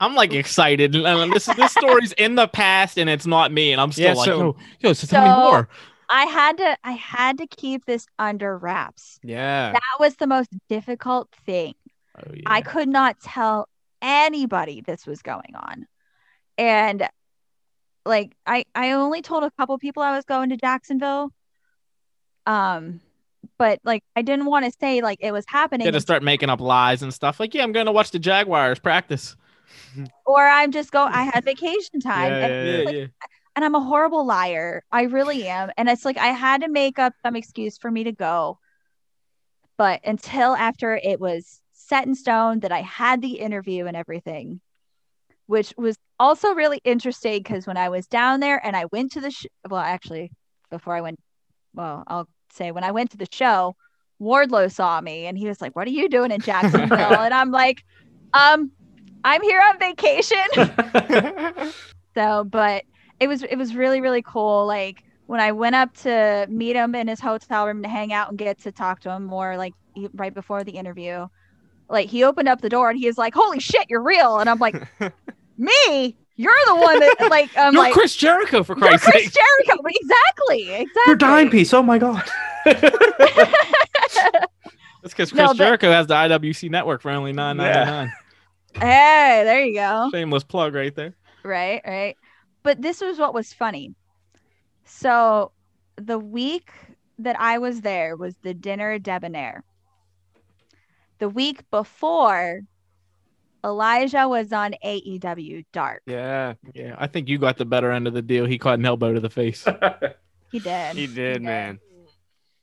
I'm like excited. Uh, this this story's in the past, and it's not me, and I'm still Yeah, like, so- yo, yo, so tell me more. I had to I had to keep this under wraps. Yeah. That was the most difficult thing. Oh, yeah. I could not tell anybody this was going on. And like I I only told a couple people I was going to Jacksonville. Um but like I didn't want to say like it was happening to start making up lies and stuff. Like, yeah, I'm going to watch the Jaguars practice. or I'm just go I had vacation time. Yeah, and, Yeah, like, yeah. and I'm a horrible liar. I really am. And it's like I had to make up some excuse for me to go. But until after it was set in stone that I had the interview and everything, which was also really interesting because when I was down there and I went to the sh- well, actually, before I went, well, I'll say when I went to the show, Wardlow saw me and he was like, "What are you doing in Jacksonville?" and I'm like, "Um, I'm here on vacation." So, but it was it was really really cool. Like when I went up to meet him in his hotel room to hang out and get to talk to him more, like right before the interview, like he opened up the door and he was like, "Holy shit, you're real!" And I'm like, "Me? You're the one that like I'm You're like." Chris Jericho, for You're Christ's Chris. Jericho. Exactly. Exactly. Your dime piece. Oh my god. That's because Chris No, but- Jericho has the IWC network for only nine ninety nine. Hey, there you go. Shameless plug right there. Right, right. But this was what was funny. So the week that I was there was the dinner debonair. The week before, Elijah was on AEW Dark. yeah. Yeah, I think you got the better end of the deal. He caught an elbow to the face. He did. He did, man.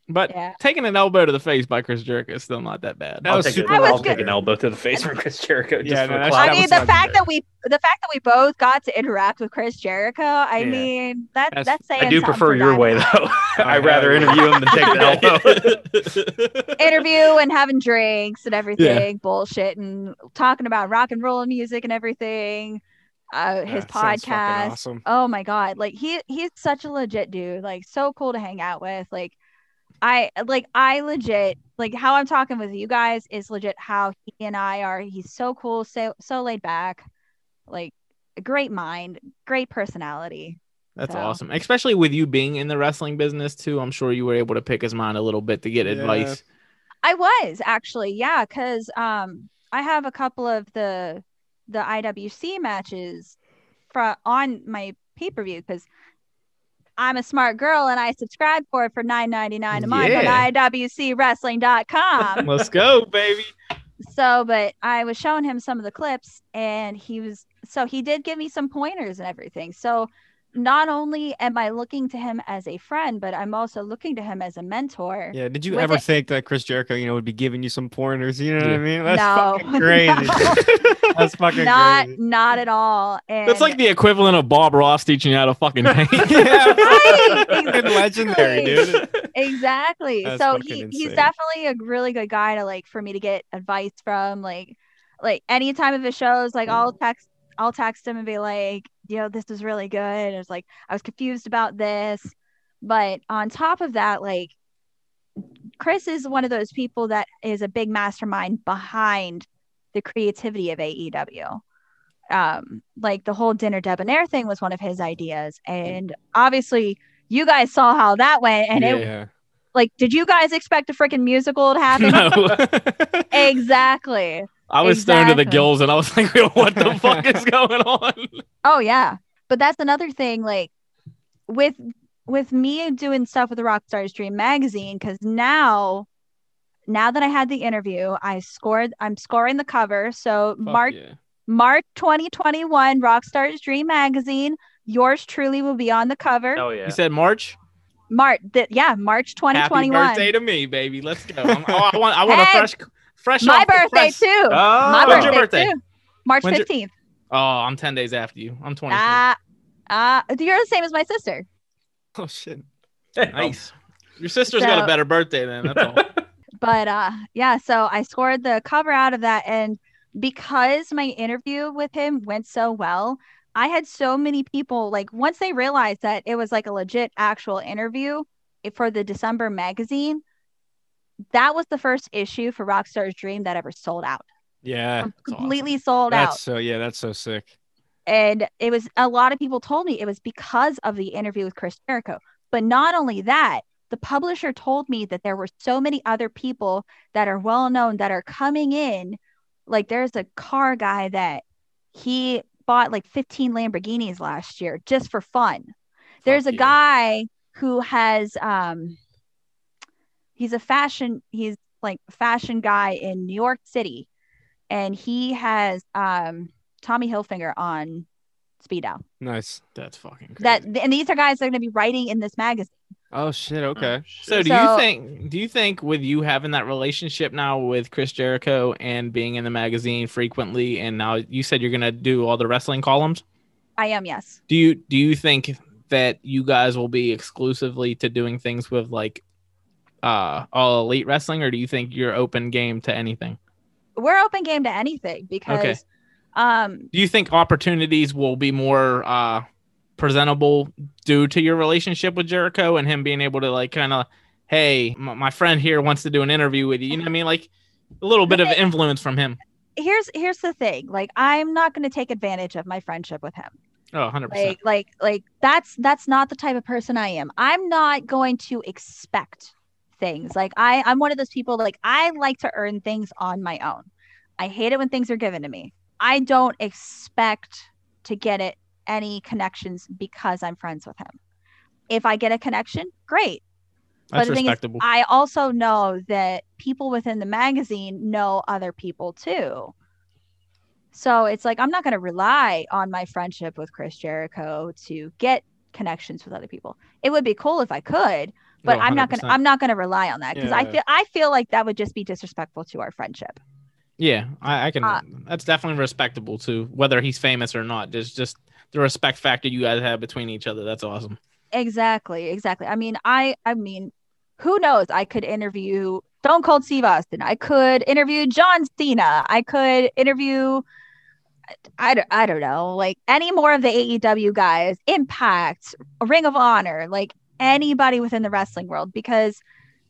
But Yeah. taking an elbow to the face by Chris Jericho is still not that bad. That I'll was take, super it, I was I'll good. take an elbow to the face from Chris Jericho. Just Yeah, for no, that's- I mean, the fact good. that we the fact that we both got to interact with Chris Jericho, I Yeah. mean, that That's- that's saying I do prefer for your way though. I'd rather interview him than take the elbow. interview and having drinks and everything, bullshit and talking about rock and roll music and everything. Uh, his That podcast. Awesome. Oh my god, like he he's such a legit dude. Like so cool to hang out with. Like I like I legit like how I'm talking with you guys is legit how he and I are. He's so cool, so so laid back. Like a great mind, great personality. That's So- awesome. Especially with you being in the wrestling business too. I'm sure you were able to pick his mind a little bit to get Yeah. advice. I was actually, yeah, because um I have a couple of the the IWC matches from on my pay per view because I'm a smart girl and I subscribe for it for nine ninety nine a month Yeah. on IWCWrestling.com. Let's go, baby. so, but I was showing him some of the clips and he was so he did give me some pointers and everything. So not only am I looking to him as a friend, but I'm also looking to him as a mentor. Yeah. Did you With ever it- think that Chris Jericho, you know, would be giving you some pointers? You know what I mean? That's No, fucking crazy. no. That's fucking not crazy. not at all. And That's like the equivalent of Bob Ross teaching you how to fucking paint. yeah, Right, fucking legendary, dude. exactly That's so fucking he, he's definitely a really good guy to like for me to get advice from like like any time of his shows like i'll text i'll text him and be like you know this is really good. It was like i was confused about this. But on top of that like chris is one of those people that is a big mastermind behind the creativity of aew um like the whole dinner debonair thing was one of his ideas. And obviously you guys saw how that went and it like did you guys expect a freaking musical to happen? No. exactly I was stoned to the gills and I was like, what the fuck is going on? oh yeah but that's another thing like with with me doing stuff with the rockstar dream magazine because now now that i had the interview i scored i'm scoring the cover so march yeah. march 2021 rockstar's dream magazine yours truly will be on the cover Oh yeah. You said March? march th- yeah march 2021. Happy 2021 birthday to me, baby. Let's go. I'm, oh, I want I want Hey, a fresh fresh my off the birthday press. too Oh, my When's your birthday, birthday? too march 15th Oh, I'm 10 days after you. I'm 20. Ah, ah, you're the same as my sister. Oh shit. nice. Your sister's got a better birthday then. That's all. But uh, yeah, so I scored the cover out of that, and because my interview with him went so well, I had so many people like once they realized that it was like a legit actual interview for the December magazine. That was the first issue for Rockstar's Dream that ever sold out. Yeah. awesome. completely sold out. So yeah, that's so sick. and it was a lot of people told me it was because of the interview with Chris Jericho. But not only that, the publisher told me that there were so many other people that are well known that are coming in. Like there's a car guy that he bought like 15 Lamborghinis last year just for fun. There's a yeah. guy who has um he's a fashion he's like a fashion guy in New York City and he has um Tommy Hilfiger on speed dial. Nice. That's fucking crazy. That and these are guys that are going to be writing in this magazine. Oh shit. Okay. So do So- you think do you think with you having that relationship now with Chris Jericho and being in the magazine frequently and now you said you're gonna do all the wrestling columns? I am yes. Do you do you think that you guys will be exclusively to doing things with like uh all elite wrestling or do you think you're open game to anything? We're open game to anything because Okay. um Do you think opportunities will be more uh presentable due to your relationship with Jericho and him being able to like kind of hey, m- my friend here wants to do an interview with you. You know what I mean? Like a little bit of influence from him. here's here's the thing. Like I'm not going to take advantage of my friendship with him. Oh, 100%. Like like like that's that's not the type of person I am. I'm not going to expect things. Like I I'm one of those people like I like to earn things on my own. I hate it when things are given to me. I don't expect to get it any connections because I'm friends with him. If I get a connection, great. That's but the thing is, respectable. I also know that people within the magazine know other people too. So it's like I'm not going to rely on my friendship with Chris Jericho to get connections with other people. It would be cool if I could, but Oh, I'm not gonna I'm not going to rely on that because I feel I feel like that would just be disrespectful to our friendship. Yeah, I, I can. Uh, that's definitely respectable too, whether he's famous or not. There's just the respect factor you guys have between each other. That's awesome. Exactly, exactly. I mean, I I mean, who knows? I could interview Stone Cold Steve Austin. I could interview John Cena. I could interview I don't, I don't know, like any more of the AEW guys, Impact, Ring of Honor, like anybody within the wrestling world because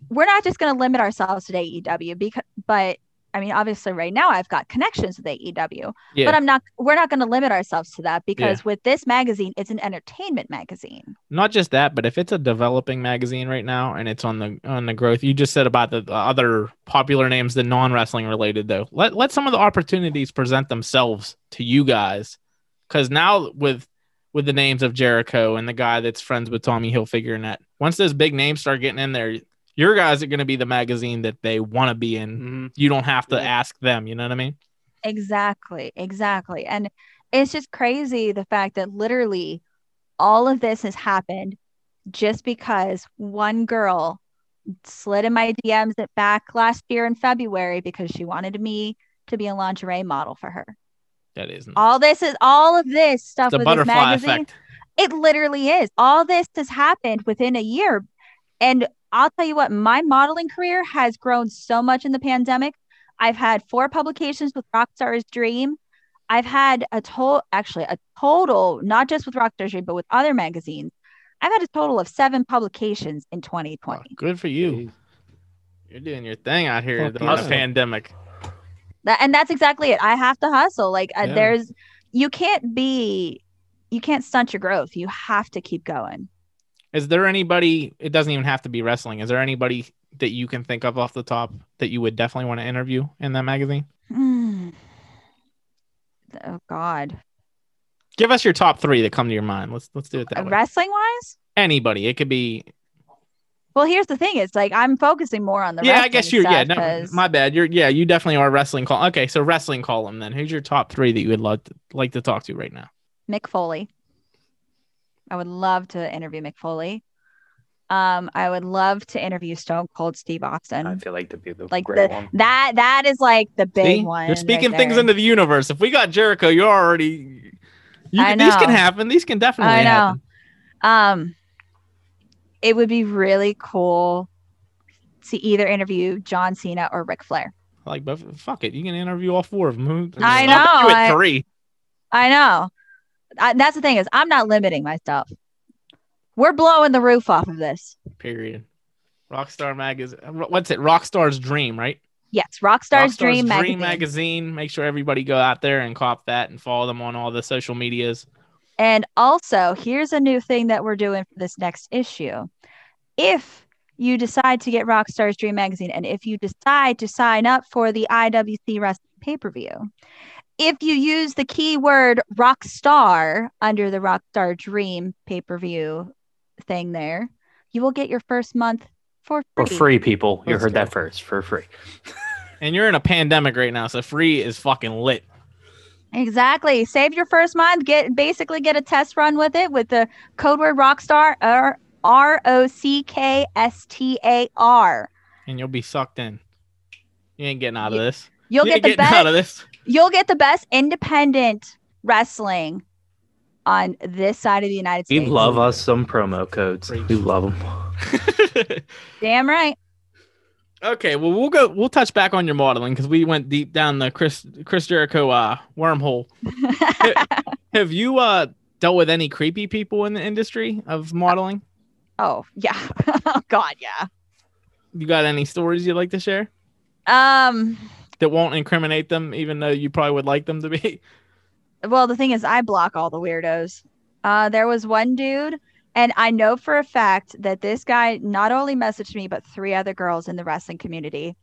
we're not just going to limit ourselves to AEW because but I mean obviously right now I've got connections with AEW Yeah, but I'm not we're not going to limit ourselves to that because with this magazine it's an entertainment magazine. not just that, but if it's a developing magazine right now and it's on the on the growth, you just said about the, the other popular names, the non wrestling related though. Let let some of the opportunities present themselves to you guys, because now with with the names of Jericho and the guy that's friends with Tommy Hilfiger and that. Once those big names start getting in there, your guys are going to be the magazine that they want to be in. Mhm. You don't have to Yeah. ask them. You know what I mean? Exactly, exactly. And it's just crazy the fact that literally all of this has happened just because one girl slid in my DMs it back last year in February because she wanted me to be a lingerie model for her. That is All this is all of this stuff the with this magazine. effect. It literally is. All this has happened within a year. And I'll tell you what, my modeling career has grown so much in the pandemic. I've had four publications with Rockstar's Dream. I've had a total, actually, a total, not just with Rockstar's Dream, but with other magazines. I've had a total of seven publications in 2020. Oh, good for you. You're doing your thing out here Fuck during the yeah. pandemic. That, and that's exactly it. I have to hustle. Like, uh, Yeah. there's, you can't be, you can't stunt your growth. You have to keep going. Is there anybody? It doesn't even have to be wrestling. Is there anybody that you can think of off the top that you would definitely want to interview in that magazine? Hmm. Oh, God. Give us your top three that come to your mind. Let's let's do it that way. Wrestling wise? Anybody. It could be. Well, here's the thing: it's like I'm focusing more on the yeah, I guess you're. Yeah, stuff no, 'cause- my bad. You're. Yeah, you definitely are wrestling call. Okay, so wrestling column then. Who's your top three that you would love to, like to talk to right now? Mick Foley. I would love to interview Mick Foley. Um, I would love to interview Stone Cold Steve Austin. I feel like to be the like great the, one. that that is like the big See? one. You're right speaking things into the universe. If we got Jericho, you're already. You I can, these can happen. These can definitely I know. happen. Um, it would be really cool to either interview John Cena or Ric Flair. Like, but fuck it, you can interview all four of them. I know, I- three. I know. I, that's the thing is I'm not limiting myself. We're blowing the roof off of this. Period. Rockstar magazine. Uh, what's it? Rockstar's Dream, right? Yes, Rockstar's, Rockstar's Dream, magazine. magazine. Make sure everybody go out there and cop that and follow them on all the social medias. And also, here's a new thing that we're doing for this next issue. If you decide to get Rockstar's Dream magazine, and if you decide to sign up for the IWC Wrestling pay per view, if you use the keyword Rockstar under the Rockstar Dream pay per view thing there, you will get your first month for free. For free, people. You Let's heard go. that first. For free. And you're in a pandemic right now, so free is fucking lit. Exactly. Save your first month. Get basically get a test run with it with the code word Rockstar or R O C K S T A R. And you'll be sucked in. You ain't getting out of Ye- this. You'll you get the getting out best. of this. You'll get the best independent wrestling on this side of the United States. We love us some promo codes. Preach. We love them. Damn right. Okay, well we'll go. We'll touch back on your modeling because we went deep down the Chris Chris Jericho uh, wormhole. Have you uh dealt with any creepy people in the industry of modeling? oh yeah. oh God yeah. You got any stories you'd like to share Um. that won't incriminate them, even though you probably would like them to be? Well, the thing is, I block all the weirdos. Uh, there was one dude, and I know for a fact that this guy not only messaged me, but three other girls in the wrestling community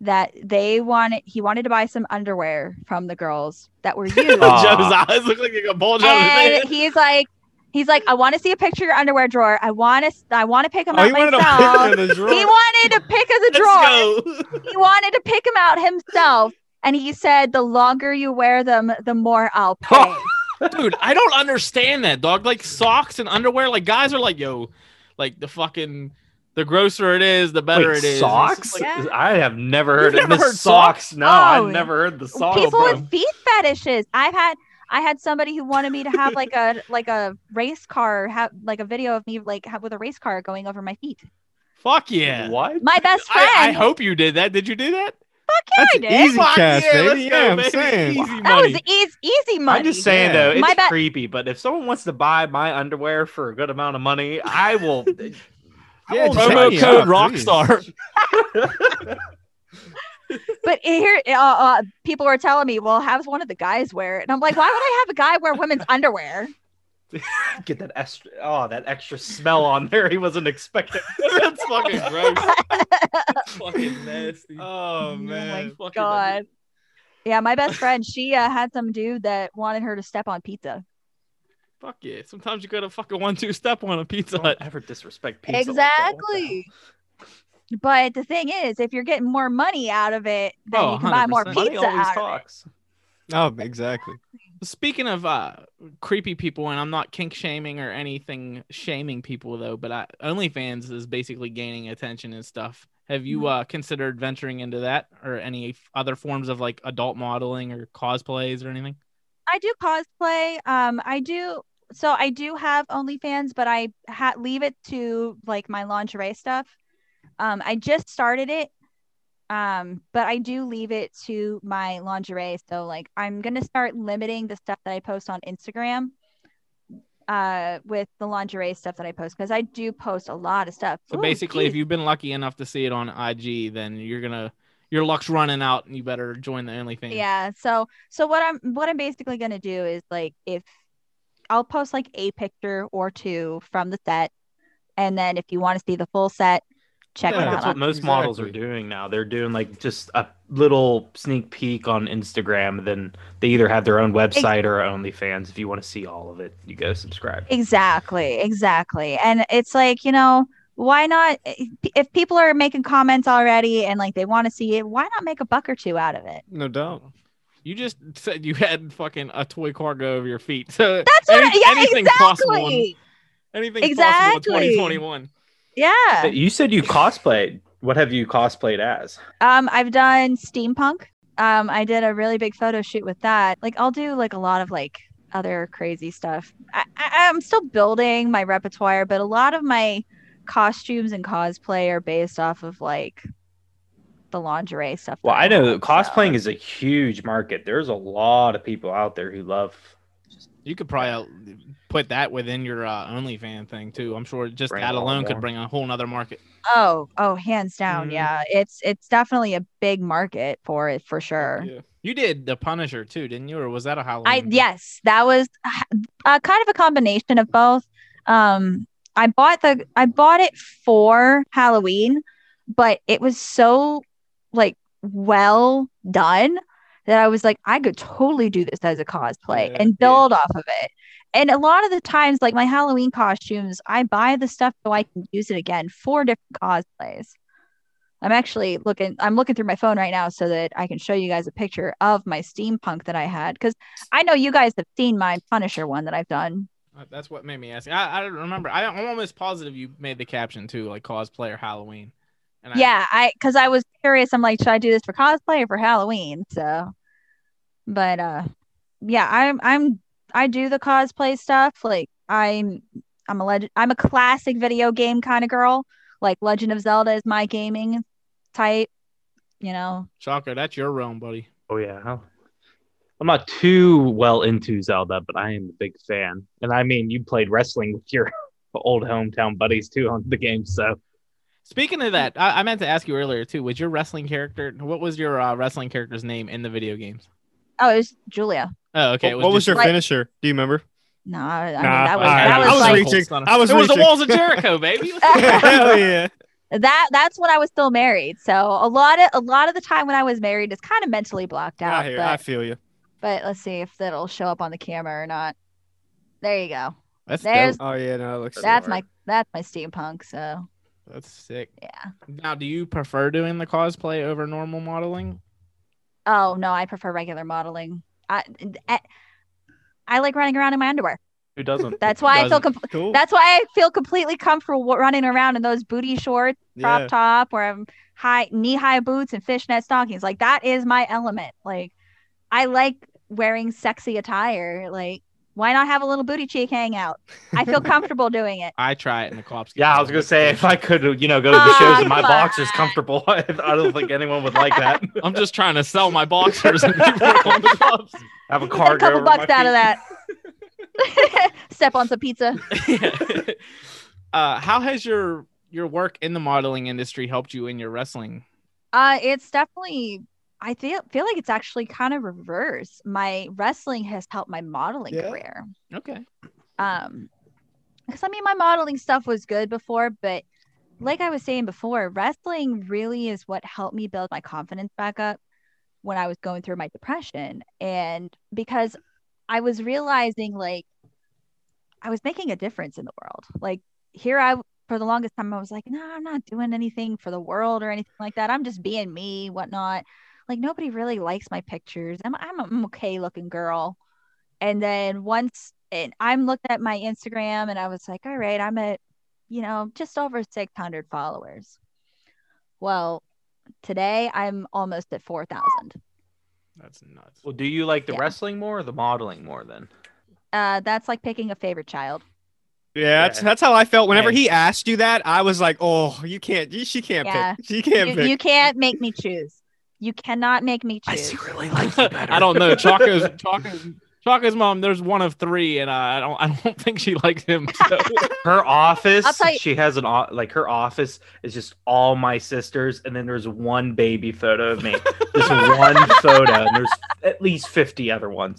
that they wanted, he wanted to buy some underwear from the girls that were used. Joe's eyes look like you got bulge out of his and head. he's like, he's like, I want to see a picture of your underwear drawer. I want to, I want to pick them Oh, out you wanted myself. to the drawer. he wanted to pick of the Let's drawer go. he wanted to pick them out himself. And he said, the longer you wear them, the more I'll pay. Dude, I don't understand that, dog. Like socks and underwear, like guys are like, yo, like the fucking the grosser it is, the better Wait, it is. Socks? like- Yeah. I have never heard You've of never heard socks. socks? No, Oh. I've never heard the socks. People bro. with feet fetishes. I've had I had somebody who wanted me to have like a like a race car, have like a video of me like ha- with a race car going over my feet. Fuck yeah. What? My best friend. I, I hope you did that. Did you do that? Yeah, I did. Easy Fuck cash, yeah, baby. let's Yeah, go, I'm baby. saying. Easy That was money. easy, easy money. I'm just saying Yeah. though, it's My ba- creepy. But if someone wants to buy my underwear for a good amount of money, I will. I Yeah, won't just say Promo code up. Rockstar. But here, uh, uh, people were telling me, "Well, have one of the guys wear it," and I'm like, "Why would I have a guy wear women's underwear?" Get that extra, oh, that extra smell on there. He wasn't expecting. That's fucking gross. That's fucking nasty. Oh Oh man. my Fucking god. Yeah, my best friend, she uh, had some dude that wanted her to step on pizza. Fuck yeah. Sometimes you gotta fucking one two step on a Pizza Don't Hut. ever disrespect pizza. like that. What the exactly. But the thing is, if you're getting more money out of it, then Oh, you can buy more 100%. hell? pizza Money always out of it. talks. Oh, exactly. Speaking of uh creepy people, and I'm not kink shaming or anything shaming people though, but I, OnlyFans is basically gaining attention and stuff. Have you Mhm. uh considered venturing into that or any f- other forms of like adult modeling or cosplays or anything? I do cosplay. Um, I do. So I do have OnlyFans, but I ha- leave it to like my lingerie stuff. Um, I just started it. Um, but I do leave it to my lingerie. So like I'm gonna start limiting the stuff that I post on Instagram. Uh, with the lingerie stuff that I post because I do post a lot of stuff. So Ooh, basically, if you've been lucky enough to see it on IG, then you're gonna your luck's running out, and you better join the OnlyFans. Yeah. So so what I'm what I'm basically gonna do is like if I'll post like a picture or two from the set, and then if you want to see the full set, check Yeah, it That's what most models are doing now. They're doing like just a little sneak peek on Instagram. Then they either have their own website or OnlyFans. If you want to see all of it, you go subscribe. Exactly, exactly. And it's like, you know, why not eh, if people are making comments already and like they want to see it, why not make a buck or two out of it? No doubt. You just said you had fucking a toy car go over your feet. So That's what any- I, yeah, anything's possible. in- exactly. Anything's possible in 2021. Yeah. You said you cosplayed. What have you cosplayed as? Um, I've done steampunk. Um, I did a really big photo shoot with that. Like, I'll do like a lot of like other crazy stuff. I, I, I'm still building my repertoire, but a lot of my costumes and cosplay are based off of like the lingerie stuff. Well, I know cosplaying so- is a huge market. There's a lot of people out there who love You could probably put that within your uh, OnlyFan thing too. I'm sure just Bring that a lot alone could bring a whole nother market. Oh, oh, hands down, Mhm. yeah. It's it's definitely a big market for it for sure. Yeah. You did the Punisher too, didn't you? Or was that a Halloween? I thing? yes, that was uh, kind of a combination of both. Um, I bought the I bought it for Halloween, but it was so like well done that I was like, I could totally do this as a cosplay Yeah, and yeah. build off of it. And a lot of the times, like my Halloween costumes, I buy the stuff so I can use it again for different cosplays. I'm actually looking I'm looking through my phone right now so that I can show you guys a picture of my steampunk that I had because I know you guys have seen my Punisher one that I've done. Uh, That's what made me ask. I, I don't remember. I, I'm almost positive you made the caption too, like cosplay or Halloween. And yeah, I because I was curious. I'm like, should I do this for cosplay or for Halloween? So, but uh, yeah, I'm I'm I do the cosplay stuff. Like I'm I'm a legend. I'm a classic video game kind of girl. Like Legend of Zelda is my gaming type. You know, Shocker, that's your realm, buddy. Oh yeah. I'm not too well into Zelda, but I am a big fan. And I mean, you played wrestling with your old hometown buddies too on the game, so Speaking of that, I, I meant to ask you earlier too. Was your wrestling character? What was your uh, wrestling character's name in the video games? oh, it was Julia. Oh, okay. what what was your Like- finisher? Do you remember? No, I, I mean Nah, that was all right, that I was, was like reaching. I was it was the walls of Jericho, baby. Hell yeah. that. That's when I was still married. So a lot of a lot of the time when I was married is kind of mentally blocked out. I, hear, but I feel you. But let's see if that'll show up on the camera or not. There you go. That's There's- dope. Oh yeah, no, it looks. That's my that's my steampunk. So That's sick. yeah. Now, do you prefer doing the cosplay over normal modeling? Oh no, I prefer regular modeling. I I, eh, I like running around in my underwear. who doesn't? That's why I feel com- cool. that's why I feel completely comfortable running around in those booty shorts, crop yeah. top, where I'm high knee high boots and fishnet stockings. Like that is my element. Like I like wearing sexy attire. Like why not have a little booty cheek hang out? I feel comfortable doing it. I try it in the cops. yeah, I was gonna say if I could, you know, go to the shows in my come boxers comfortable, I don't think anyone would like that. I'm just trying to sell my boxers and people are going clubs. Have a Get a cargo. couple over my bucks out of that. Step on some pizza. uh, how has your your work in the modeling industry helped you in your wrestling? Uh, it's definitely. I feel feel like it's actually kind of reverse. My wrestling has helped my modeling Yeah. career. Okay. Um, because I mean, my modeling stuff was good before, but like I was saying before, wrestling really is what helped me build my confidence back up when I was going through my depression, and because I was realizing like I was making a difference in the world. Like here I for the longest time I was like, no, I'm not doing anything for the world or anything like that. I'm just being me, whatnot. Like nobody really likes my pictures. I'm I'm an okay looking girl. And then once and I'm looking at my Instagram and I was like, all right, I'm at, you know, just over 600 followers. Well, today I'm almost at 4,000. That's nuts. Well, do you like the Yeah. wrestling more or the modeling more then? Uh, that's like picking a favorite child. Yeah, that's Yeah. that's how I felt. Whenever Man. he asked you that, I was like, "Oh, you can't. You, she can't Yeah. pick. She can't You, pick." you can't make me choose. You cannot make me choose. really like you better. I don't know. Chaco's Chaco's Chaco's mom. There's one of three, and uh, I don't. I don't think she likes him. So. Her office, you- she has an like her office is just all my sisters, and then there's one baby photo of me. Just one photo, and there's at least fifty other ones.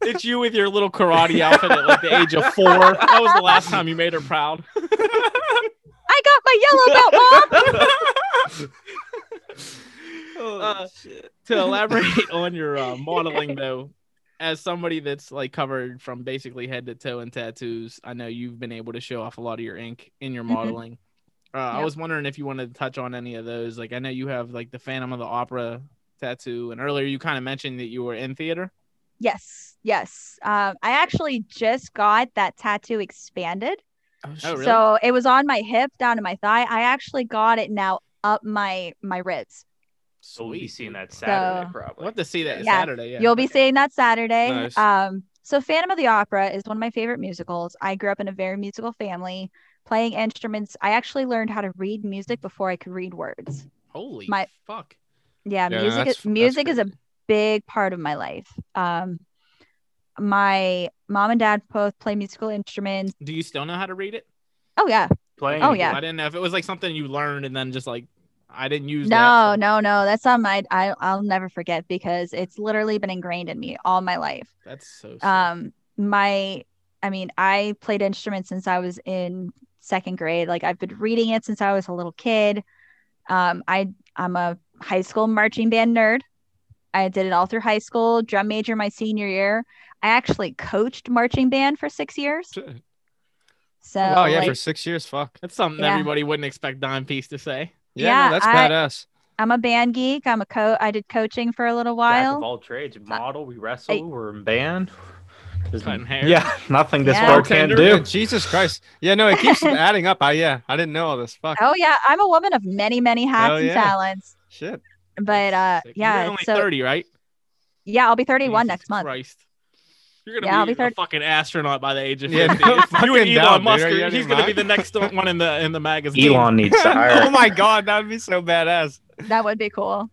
it's you with your little karate outfit at like the age of four. That was the last time you made her proud. I got my yellow belt, mom. Uh, to elaborate on your uh, modeling though as somebody that's like covered from basically head to toe in tattoos i know you've been able to show off a lot of your ink in your Mhm. modeling uh, i was wondering if you wanted to touch on any of those like i know you have like the phantom of the opera tattoo and earlier you kind of mentioned that you were in theater Yes, yes. Um, I actually just got that tattoo expanded. oh really So it was on my hip down to my thigh. I actually got it now up my my ribs. So we'll be seeing that Saturday So- probably. we'll have to see that Yeah, saturday yeah You'll be seeing that Saturday. Nice. Um, so Phantom of the Opera is one of my favorite musicals. I grew up in a very musical family, playing instruments. I actually learned how to read music before I could read words. holy my- fuck Yeah, Yeah, music that's- is that's music is a big part of my life. Um, my mom and dad both play musical instruments. do you still know how to read it Oh yeah, Playing. Oh, yeah. i didn't know if it was like something you learned and then just like i didn't use no, that so- no, no. That's something I, I I'll never forget because it's literally been ingrained in me all my life. that's so sick. um my i mean i played instruments since i was in second grade like i've been reading it since i was a little kid um i i'm a high school marching band nerd i did it all through high school drum major my senior year i actually coached marching band for six years so oh yeah, like, for six years. Fuck. That's something Yeah. everybody wouldn't expect Dime Piece to say. Yeah, Yeah, no, that's I- badass. i'm a band geek i'm a co i did coaching for a little Jack while of all trades. Model. We wrestle. we're in band. Hair. Yeah, nothing this Yeah. world can't do. Yeah, Jesus Christ. Yeah, no, it keeps adding up. I yeah, I didn't know all this. Fuck. oh yeah i'm a woman of many many hats Hell and yeah. talents Shit. but uh Sick. You're yeah only so 30, right? yeah i'll be 31 Jesus next month Christ. You're gonna Yeah, I'll be, be a fucking astronaut by the age of Yeah, 50. no you and Elon doubt, dude. Musk, Are you are- he's gonna be the next one in the in the magazine. Elon needs to hire. oh my god, that would be so badass. that would be cool.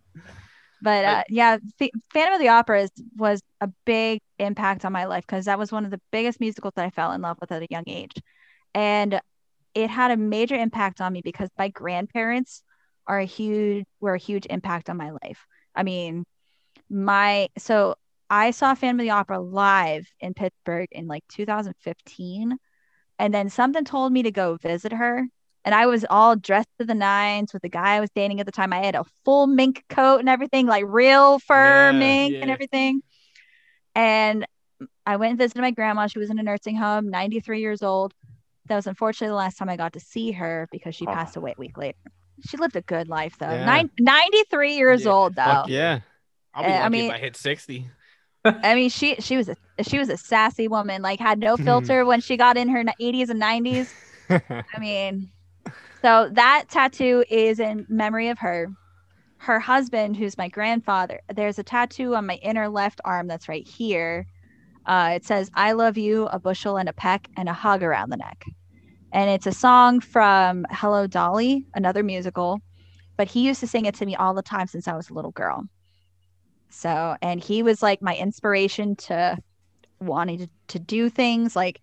But uh, yeah, Ph- Phantom of the Opera is, was a big impact on my life because that was one of the biggest musicals that I fell in love with at a young age, and it had a major impact on me because my grandparents are a huge were a huge impact on my life. I mean, my so I saw Phantom of the Opera live in Pittsburgh in like 2015, and then something told me to go visit her and I was all dressed to the nines with the guy I was dating at the time. I had a full mink coat and everything, like real fur Yeah, mink and everything. And I went and visited my grandma. She was in a nursing home, 93 years old. That was unfortunately the last time I got to see her because she Aw. passed away a week later. She lived a good life though. Yeah. Nine, 93 years Yeah, old though. Fuck yeah. I'll be Uh, lucky I mean- if I hit 60. I mean, she she was a she was a sassy woman. Like had no filter when she got in her 80s and 90s. I mean, so that tattoo is in memory of her. Her husband, who's my grandfather, there's a tattoo on my inner left arm that's right here. Uh, it says, I love you, a bushel and a peck, and a hug around the neck. And it's a song from Hello Dolly, another musical. But he used to sing it to me all the time since I was a little girl. So, and he was like my inspiration to wanting to, to do things like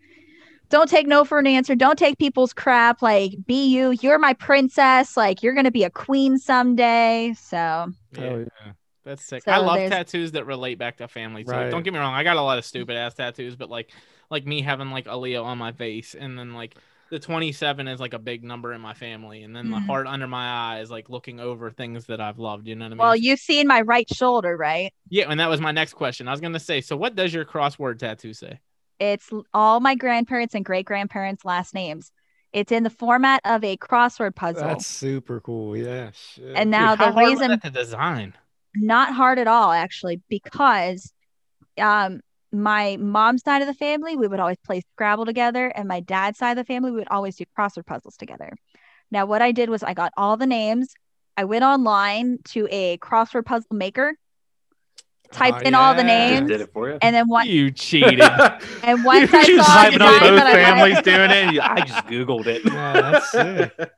don't take no for an answer. Don't take people's crap. Like, be you. You're my princess. Like, you're gonna be a queen someday. So, Yeah, Oh yeah. that's sick. So I love there's- tattoos that relate back to family. too. Right. Don't get me wrong. I got a lot of stupid ass tattoos, but like, like me having like a Leo on my face, and then like the 27 is like a big number in my family, and then the Mhm. heart under my eyes, like looking over things that I've loved. You know what I mean? well, you've seen my right shoulder, right? yeah. And that was my next question. I was gonna say, so what does your crossword tattoo say? It's all my grandparents and great grandparents' last names. It's in the format of a crossword puzzle. That's super cool. Yeah. Shit. and now Dude, how the hard reason that to design. not hard at all actually because um my mom's side of the family we would always play scrabble together and my dad's side of the family we would always do crossword puzzles together now what i did was i got all the names i went online to a crossword puzzle maker typed Oh, in all the names did it for you. and then one You cheated. and once i you saw a hyping both that I liked- families doing it. I just googled it. Yeah, that's sick.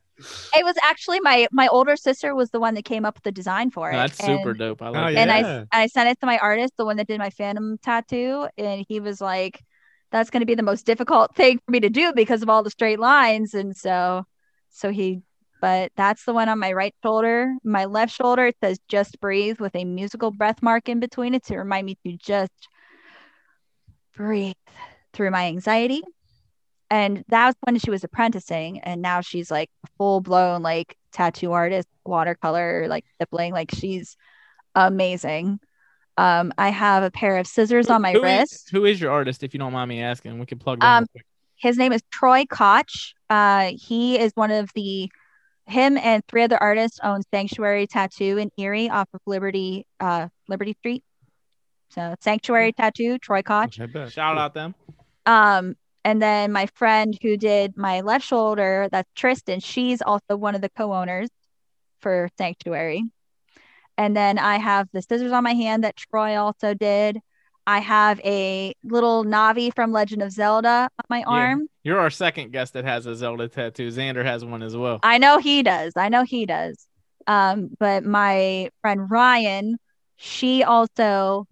It was actually my my older sister was the one that came up with the design for it That's and- super dope. I Oh, like yeah. and that. I I sent it to my artist, the one that did my Phantom tattoo, and he was like, "That's going to be the most difficult thing for me to do because of all the straight lines." And so, so he, but that's the one on my right shoulder. My left shoulder it says "Just Breathe" with a musical breath mark in between it to remind me to just breathe through my anxiety. And that was when she was apprenticing, and now she's like full blown like tattoo artist, watercolor, like stippling. Like she's amazing. Um, I have a pair of scissors on my Who is- wrist. who is your artist, if you don't mind me asking? We can plug them. Um. His name is Troy Koch. Uh, he is one of the him and three other artists own Sanctuary Tattoo in Erie off of Liberty uh Liberty Street. So Sanctuary Tattoo, Troy Koch. I. Shout out them. Um, and then my friend who did my left shoulder, that's Tristan. She's also one of the co-owners for Sanctuary. And then I have the scissors on my hand that Troy also did. I have a little Navi from Legend of Zelda on my arm. You're our second guest that has a Zelda tattoo. Xander has one as well. I know he does. I know he does. Um, but my friend Ryan, she also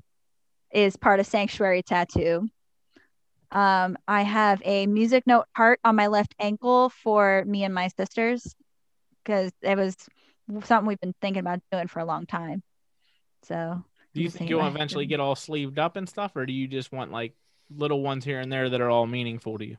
is part of Sanctuary Tattoo. Um, I have a music note heart on my left ankle for me and my sisters because it was something we've been thinking about doing for a long time. So Do you think you'll eventually get all sleeved up and stuff, or do you just want like little ones here and there that are all meaningful to you?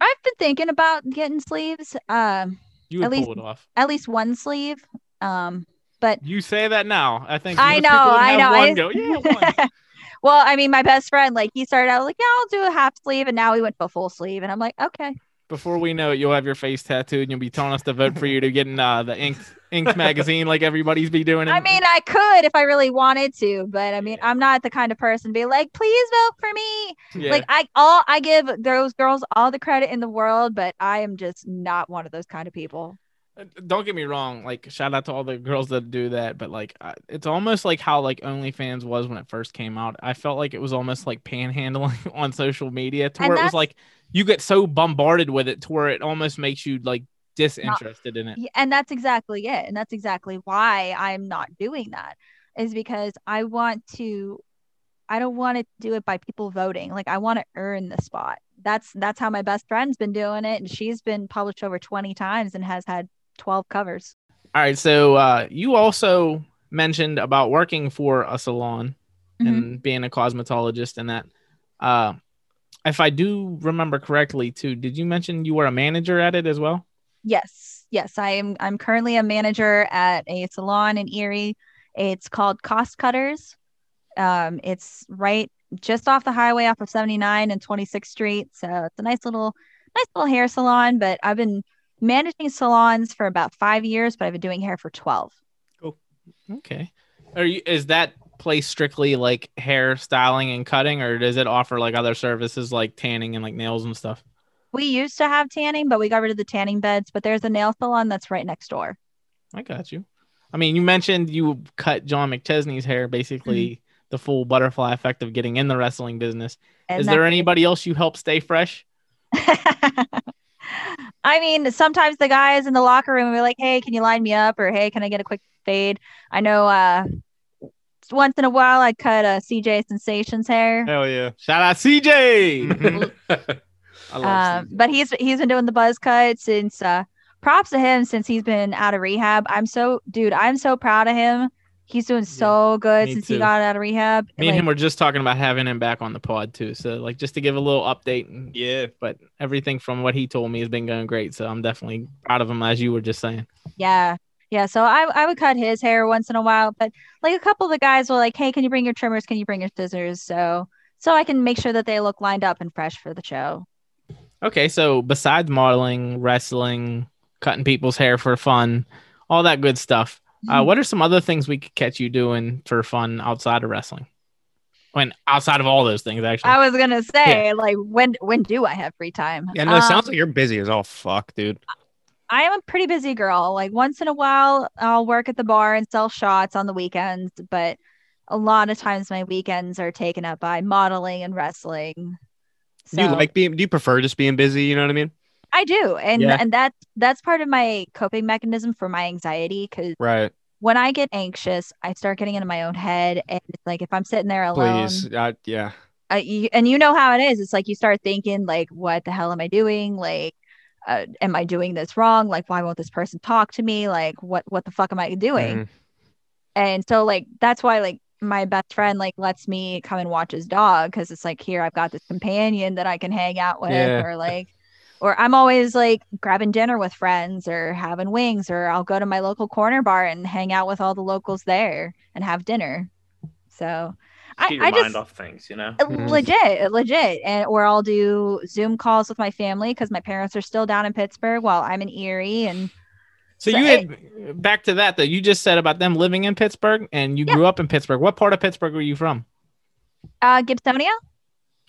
I've been thinking about getting sleeves, um, You would At least- pull it off. at least one sleeve. Um, but You say that now. I think I know, I know. I- go, yeah, one. well, I mean, my best friend, like, he started out like, yeah, I'll do a half sleeve, and now he went to a full sleeve, and I'm like, okay, Before we know it, you'll have your face tattooed, and you'll be telling us to vote for you to get in uh, the Inked Inked magazine, like everybody's be doing. I mean, I could if I really wanted to, but I mean, I'm not the kind of person to be like, please vote for me. yeah. Like, I all I give those girls all the credit in the world, but I am just not one of those kind of people. Don't get me wrong like shout out to all the girls that do that but like it's almost like how like onlyfans was when it first came out i felt like it was almost like panhandling on social media to And where it was like you get so bombarded with it to where it almost makes you like disinterested in it and that's exactly it, and that's exactly why I'm not doing that is because I want to. I don't want to do it by people voting. Like I want to earn the spot. That's that's how my best friend's been doing it, and she's been published over 20 times and has had 12 covers. all right so uh you also mentioned about working for a salon Mhm. and being a cosmetologist and that uh if i do remember correctly too did you mention you were a manager at it as well Yes, yes, I am. I'm currently a manager at a salon in Erie. It's called Cost Cutters. Um, it's right just off the highway, off of 79 and 26th Street. So it's a nice little, nice little hair salon. But I've been managing salons for about five years, but I've been doing hair for 12. Okay. Are you is that place strictly like hair styling and cutting or does it offer like other services like tanning and like nails and stuff? We used to have tanning, but we got rid of the tanning beds. But there's a nail salon that's right next door. I got you. I mean, you mentioned you cut John McChesney's hair, basically mm-hmm. the full butterfly effect of getting in the wrestling business. And is there anybody else you help stay fresh? I mean, sometimes the guys in the locker room will be like, "Hey, can you line me up?" or "Hey, can I get a quick fade?" I know. Uh, once in a while, I cut uh, CJ Sensation's hair, Hell yeah. Shout out CJ. I love um, but he's he's been doing the buzz cut since. Uh, props to him since he's been out of rehab. I'm so, dude, I'm so proud of him. He's doing so good since too. he got out of rehab. Me and him were just talking about having him back on the pod too. So like just to give a little update. And, Yeah. but everything from what he told me has been going great. So I'm definitely proud of him as you were just saying. Yeah. Yeah. So I, I would cut his hair once in a while, but like a couple of the guys were like, Hey, can you bring your trimmers? Can you bring your scissors? So so I can make sure that they look lined up and fresh for the show. Okay, so besides modeling, wrestling, cutting people's hair for fun, all that good stuff, uh, what are some other things we could catch you doing for fun outside of wrestling? When outside of all those things, actually. I was gonna say, like, when when do I have free time? Yeah, no, it sounds Um, like you're busy as all fuck, dude. I am a pretty busy girl. Like once in a while, I'll work at the bar and sell shots on the weekends, but a lot of times my weekends are taken up by modeling and wrestling. do you like being? Do you prefer just being busy? You know what I mean? I do, and Yeah. and that that's part of my coping mechanism for my anxiety. Because Right. when I get anxious, I start getting into my own head, and it's like if I'm sitting there alone, Please. Uh, yeah. uh, you, and you know how it is. It's like you start thinking like, what the hell am I doing? Like, uh, am I doing this wrong? Like, why won't this person talk to me? Like, what what the fuck am I doing? Mhm. And so like that's why like my best friend like lets me come and watch his dog because it's like here I've got this companion that I can hang out with Yeah. or like or I'm always like grabbing dinner with friends or having wings or I'll go to my local corner bar and hang out with all the locals there and have dinner. So Just I, get your I mind just off things, you know. uh, Mhm. legit legit and or I'll do Zoom calls with my family because my parents are still down in Pittsburgh while I'm in Erie and so so you it- had back to that though. You just said about them living in Pittsburgh, and you Yeah. grew up in Pittsburgh. What part of Pittsburgh were you from? uh Gibsonia.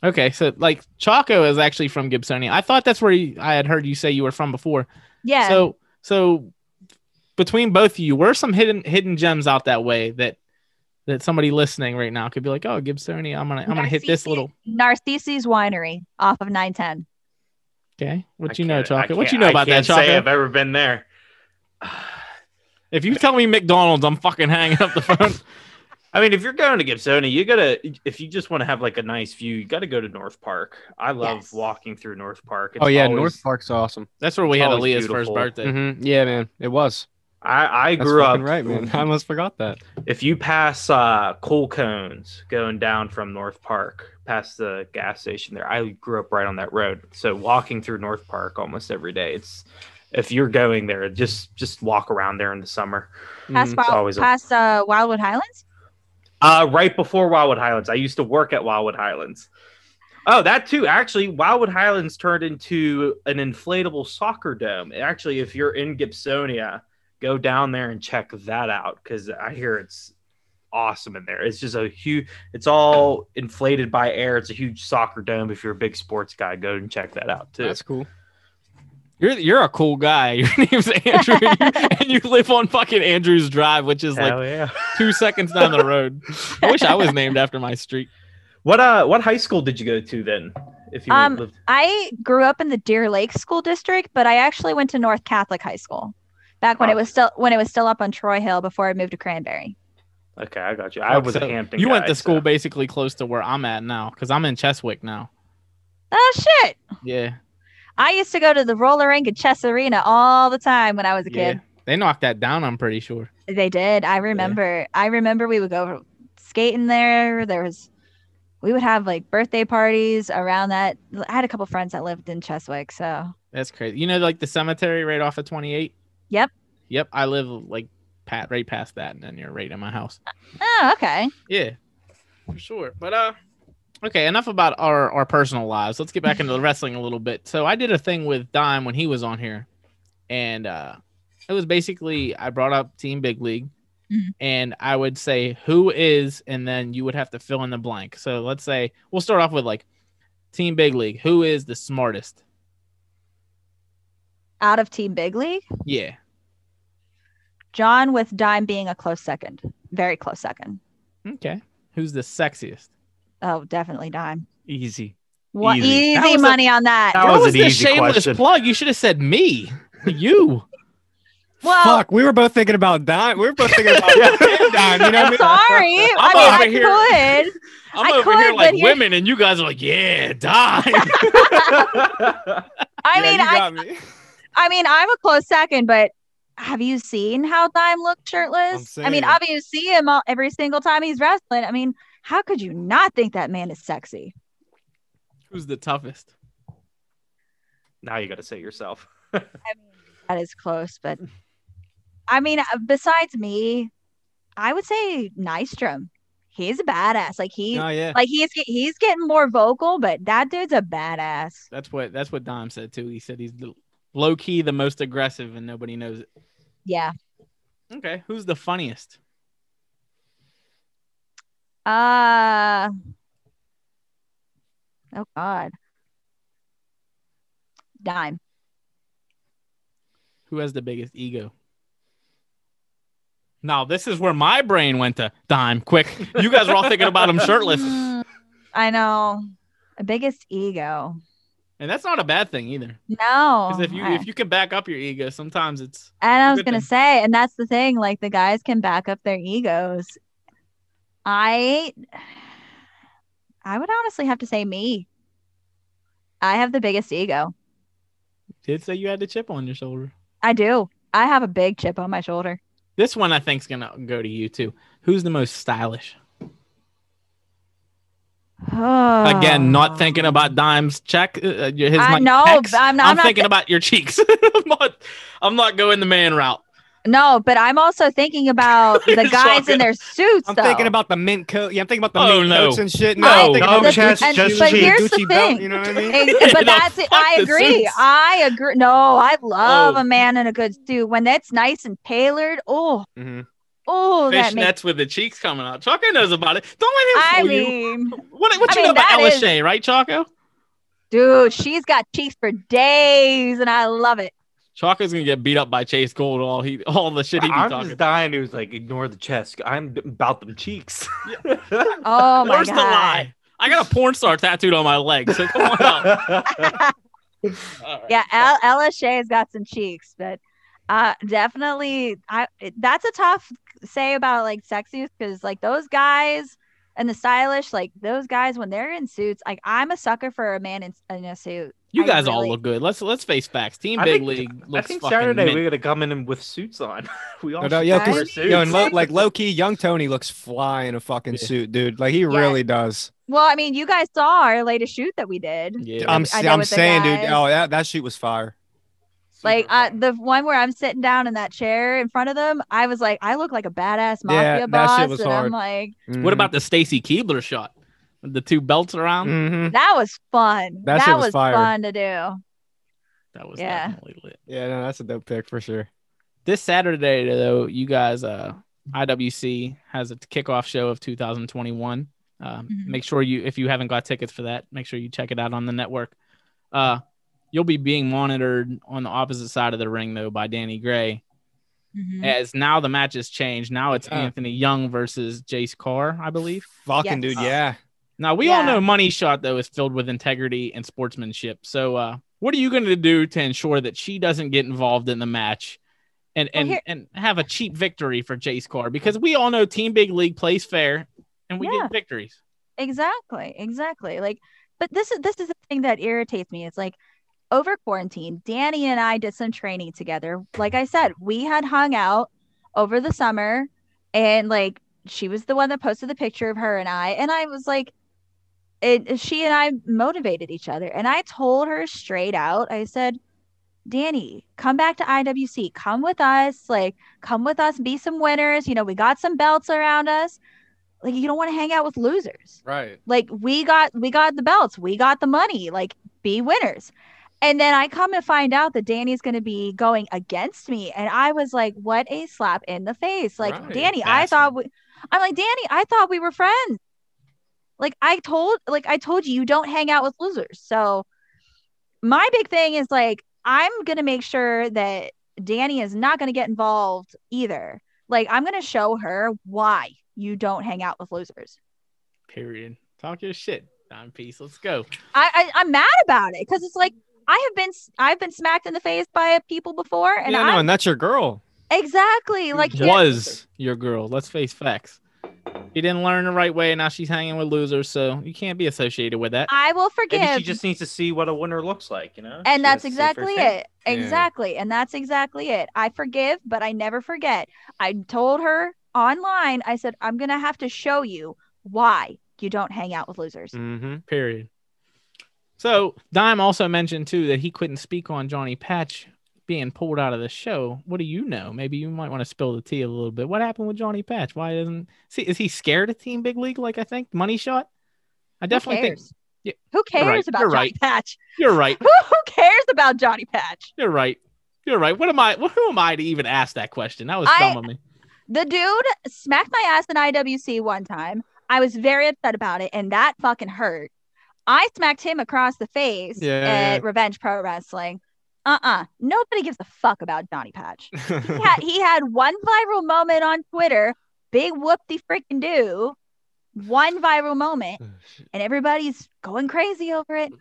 Okay, so like Chaco is actually from Gibsonia. I thought that's where you, I had heard you say you were from before. Yeah. So so between both of you, were some hidden hidden gems out that way that that somebody listening right now could be like, oh, Gibsonia, I'm gonna I'm gonna hit this little. Narcisi Winery off of 910. Okay, what I you know, can't- I Chocolate? What can't- you know I about that, can't say I've ever been there. If you tell me McDonald's, I'm fucking hanging up the phone. I mean, if you're going to Gibsonia, you gotta. If you just want to have like a nice view, you got to go to North Park. I love Yes. walking through North Park. oh yeah, always- North Park's awesome. That's where we had Always Aaliyah's first beautiful. birthday. Mhm. Yeah, man, it was. I I grew up right, man. I almost forgot that. If you pass uh, coal cones going down from North Park, past the gas station there, I grew up right on that road. So walking through North Park almost every day. It's if you're going there, just just walk around there in the summer. Past, Mhm. Wild, always a- past uh, Wildwood Highlands? Uh, right before Wildwood Highlands, I used to work at Wildwood Highlands. Oh, that too. Actually, Wildwood Highlands turned into an inflatable soccer dome. Actually, if you're in Gibsonia, go down there and check that out because I hear it's awesome in there. It's just a huge. It's all inflated by air. It's a huge soccer dome. If you're a big sports guy, go and check that out too. That's cool. You're you're a cool guy. Your name's Andrew, and you live on fucking Andrews Drive, which is like yeah. two seconds down the road. I wish I was named after my street. What uh? What high school did you go to then? If you Um, lived. I grew up in the Deer Lake School District, but I actually went to North Catholic High School back when it Oh. was still when it was still up on Troy Hill before I moved to Cranberry. Okay, I got you. I was So a Hampton. You went to school so- basically close to where I'm at now, because I'm in Cheswick now. Oh shit! Yeah, I used to go to the roller rink at Chess Arena all the time when I was a yeah. kid. They knocked that down. I'm pretty sure. They did. I remember. I remember we would go skating there. There was, we would have like birthday parties around that. I had a couple friends that lived in Cheswick, so That's crazy. You know, like the cemetery right off of 28. Yep. Yep. I live like pat right past that, and then you're right in my house. oh okay. Yeah, for sure. But uh, okay. Enough about our our personal lives. Let's get back into the wrestling a little bit. So I did a thing with Dime when he was on here, and uh, it was basically I brought up Team Big League, Mhm. and I would say who is, and then you would have to fill in the blank. So let's say we'll start off with like Team Big League. Who is the smartest? Out of Team Big League, Yeah. John with Dime being a close second, very close second. Okay. Who's the sexiest? Oh, definitely Dime. Easy. What Easy. easy, That was a- money on that. That That was was an the easy shameless question. plug. You should have said me. You. well, Fuck, we were both thinking about Dime. We were both thinking about Dime. You know what I mean? sorry. I I'm mean, over I here. could. I'm I over could, here but like here- women, and you guys are like, yeah, dime. I Yeah, mean, I, me. I mean, I'm a close second, but have you seen how Dime looked shirtless? I mean, saying. obviously you see him all, every single time he's wrestling. I mean, how could you not think that man is sexy? Who's the toughest? now you got to say yourself. I mean, that is close, but I mean, uh, besides me, I would say Nystrom. he's a badass. Like he, Oh yeah. like he's he's getting more vocal, but that dude's a badass. That's what that's what Dom said too. He said he's the low key the most aggressive and nobody knows it. Yeah. Okay, who's the funniest? Uh oh God. Dime. Who has the biggest ego? Now this is where my brain went to dime. Quick, you guys are all thinking about him shirtless, Mm, I know. The biggest ego. and that's not a bad thing either. No. Because if you I- if you can back up your ego, sometimes it's and I was gonna thing. say, and that's the thing, like the guys can back up their egos. I I would honestly have to say me. I have the biggest ego. did say you had the chip on your shoulder. I do. I have a big chip on my shoulder. This one I think is gonna go to you too. Who's the most stylish? Again, not thinking about dimes check. Uh, his I know. I'm not- I'm, I'm not thinking thi- about your cheeks. I'm not. I'm not going the man route. No, but I'm also thinking about the guys Shocking. in their suits. I'm though. thinking about the mint coat. Yeah, I'm thinking about the Oh, mint no. coats and shit. No, I'm thinking no, about the chest, and, just but cheeks. here's the Gucci belt, thing. you know what I mean? Ex- but No, that's it. I agree. I agree. No, I love Oh. a man in a good suit when that's nice and tailored. Oh, Mhm. oh, that makes. Fishnets with the cheeks coming out. Chaco knows about it. Don't let him I fool you. mean, What, what I you mean, know about that Ella is- Shea, right, Chaco? dude, she's got cheeks for days, and I love it. Chaco's gonna get beat up by Chase Gold. All he, all the shit he be I'm talking. just dying. He was like ignore the chest. I'm about them cheeks. Oh my Where's god. the lie? I got a porn star tattooed on my leg. So come on out. All right. Yeah, El- Ella Shea's got some cheeks, but uh, definitely, I that's a tough say about like sexiest because like those guys and the stylish, like those guys when they're in suits, like I'm a sucker for a man in, in a suit. You I guys all look good. Let's let's face facts. Team I Big think- League I think fucking Saturday mint. we're gonna come in with suits on. we all No, no, yo, wear 'cause- suits. yo, and low, like low key, young Tony looks fly in a fucking Yeah. suit, dude. Like he really does. Well, I mean, you guys saw our latest shoot that we did. Yeah. I'm, I s- know I'm with the saying, dude. Oh, that that shoot was fire. Like uh, the one where I'm sitting down in that chair in front of them, I was like, I look like a badass mafia Yeah, that boss, shit was and hard. I'm like, What about the Stacy Keibler shot? With the two belts around? hmm that was fun. That That, shit was was fire. fun to do. That was Yeah. definitely lit. Yeah, no, that's a dope pick for sure. This Saturday though, you guys uh IWC has a kickoff show of 2021. Um, Mhm. Make sure you, if you haven't got tickets for that, make sure you check it out on the network. Uh, you'll be being monitored on the opposite side of the ring though by Danny Gray, Mhm. as now the match has changed. Now it's Yeah. Anthony Young versus Jace Carr, I believe. Fucking Yes. dude, yeah. Now we all know Money Shot though is filled with integrity and sportsmanship. So uh, what are you going to do to ensure that she doesn't get involved in the match and Well, and here- and have a cheap victory for Jace Carr? Because we all know Team Big League plays fair and we Yeah. get victories. Exactly, exactly. Like, but this is this is the thing that irritates me. It's like over quarantine, Danny and I did some training together. Like I said, we had hung out over the summer, and like she was the one that posted the picture of her and I, and I was like, it. She and I motivated each other, and I told her straight out. I said. Danny, come back to IWC. Come with us. Like, come with us. Be some winners. You know, we got some belts around us. Like, you don't want to hang out with losers Right. like we got we got the belts we got the money like be winners and then i come to find out that danny's going to be going against me and i was like what a slap in the face. Like Right, danny i thought we i'm like danny i thought we were friends. Like i told like i told you you don't hang out with losers. So my big thing is like i'm going to make sure that danny is not going to get involved either. Like i'm going to show her why you don't hang out with losers. Period. Talk your shit, Don Peace. Let's go. I, I I'm mad about it because it's like I have been I've been smacked in the face by people before, and yeah, I no, and that's your girl. exactly like here- Was your girl? Let's face facts. She didn't learn the right way. Now she's hanging with losers, so you can't be associated with that. I will forgive. Maybe forgive, she just needs to see what a winner looks like, you know. She and that's has to see for exactly herself. it. Exactly, and that's exactly it. I forgive, but I never forget. I told her online. I said I'm gonna have to show you why you don't hang out with losers. Mm-hmm. Period. So Dime also mentioned too that he couldn't speak on Johnny Patch being pulled out of the show, what do you know? Maybe you might want to spill the tea a little bit. What happened with Johnny Patch? Why isn't see is he scared of Team Big League? Like I think money shot. I definitely think? Yeah, Who cares right, about you're Johnny right. Patch? you're right. Who, who cares about Johnny Patch? You're right. You're right. What am I? Who am I to even ask that question? That was I- dumb of me. The dude smacked my ass in IWC one time. I was very upset about it, and that fucking hurt. I smacked him across the face Yeah, at yeah. Revenge Pro Wrestling. Uh-uh. Nobody gives a fuck about Johnny Patch. He had he had one viral moment on Twitter, big whoop-de freaking do. One viral moment, and everybody's going crazy over it.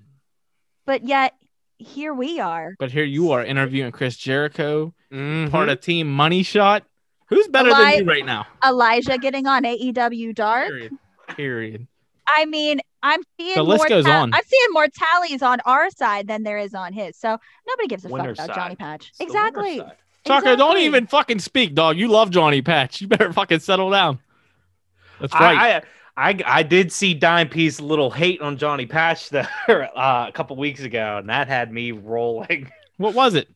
But yet, here we are. But here you are interviewing Chris Jericho, Mhm. part of Team Money Shot. Who's better Eli- than you right now? Elijah getting on AEW Dark. Period. Period. I mean, I'm seeing The list more goes ta- on. I'm seeing more tallies on our side than there is on his. So nobody gives a Winner's fuck about. Johnny Patch. It's the winner's Exactly. side. Tucker, don't even fucking speak, dog. You love Johnny Patch. You better fucking settle down. That's right. I, I I I did see Dime Piece little hate on Johnny Patch there uh, a couple weeks ago, and that had me rolling. what was it?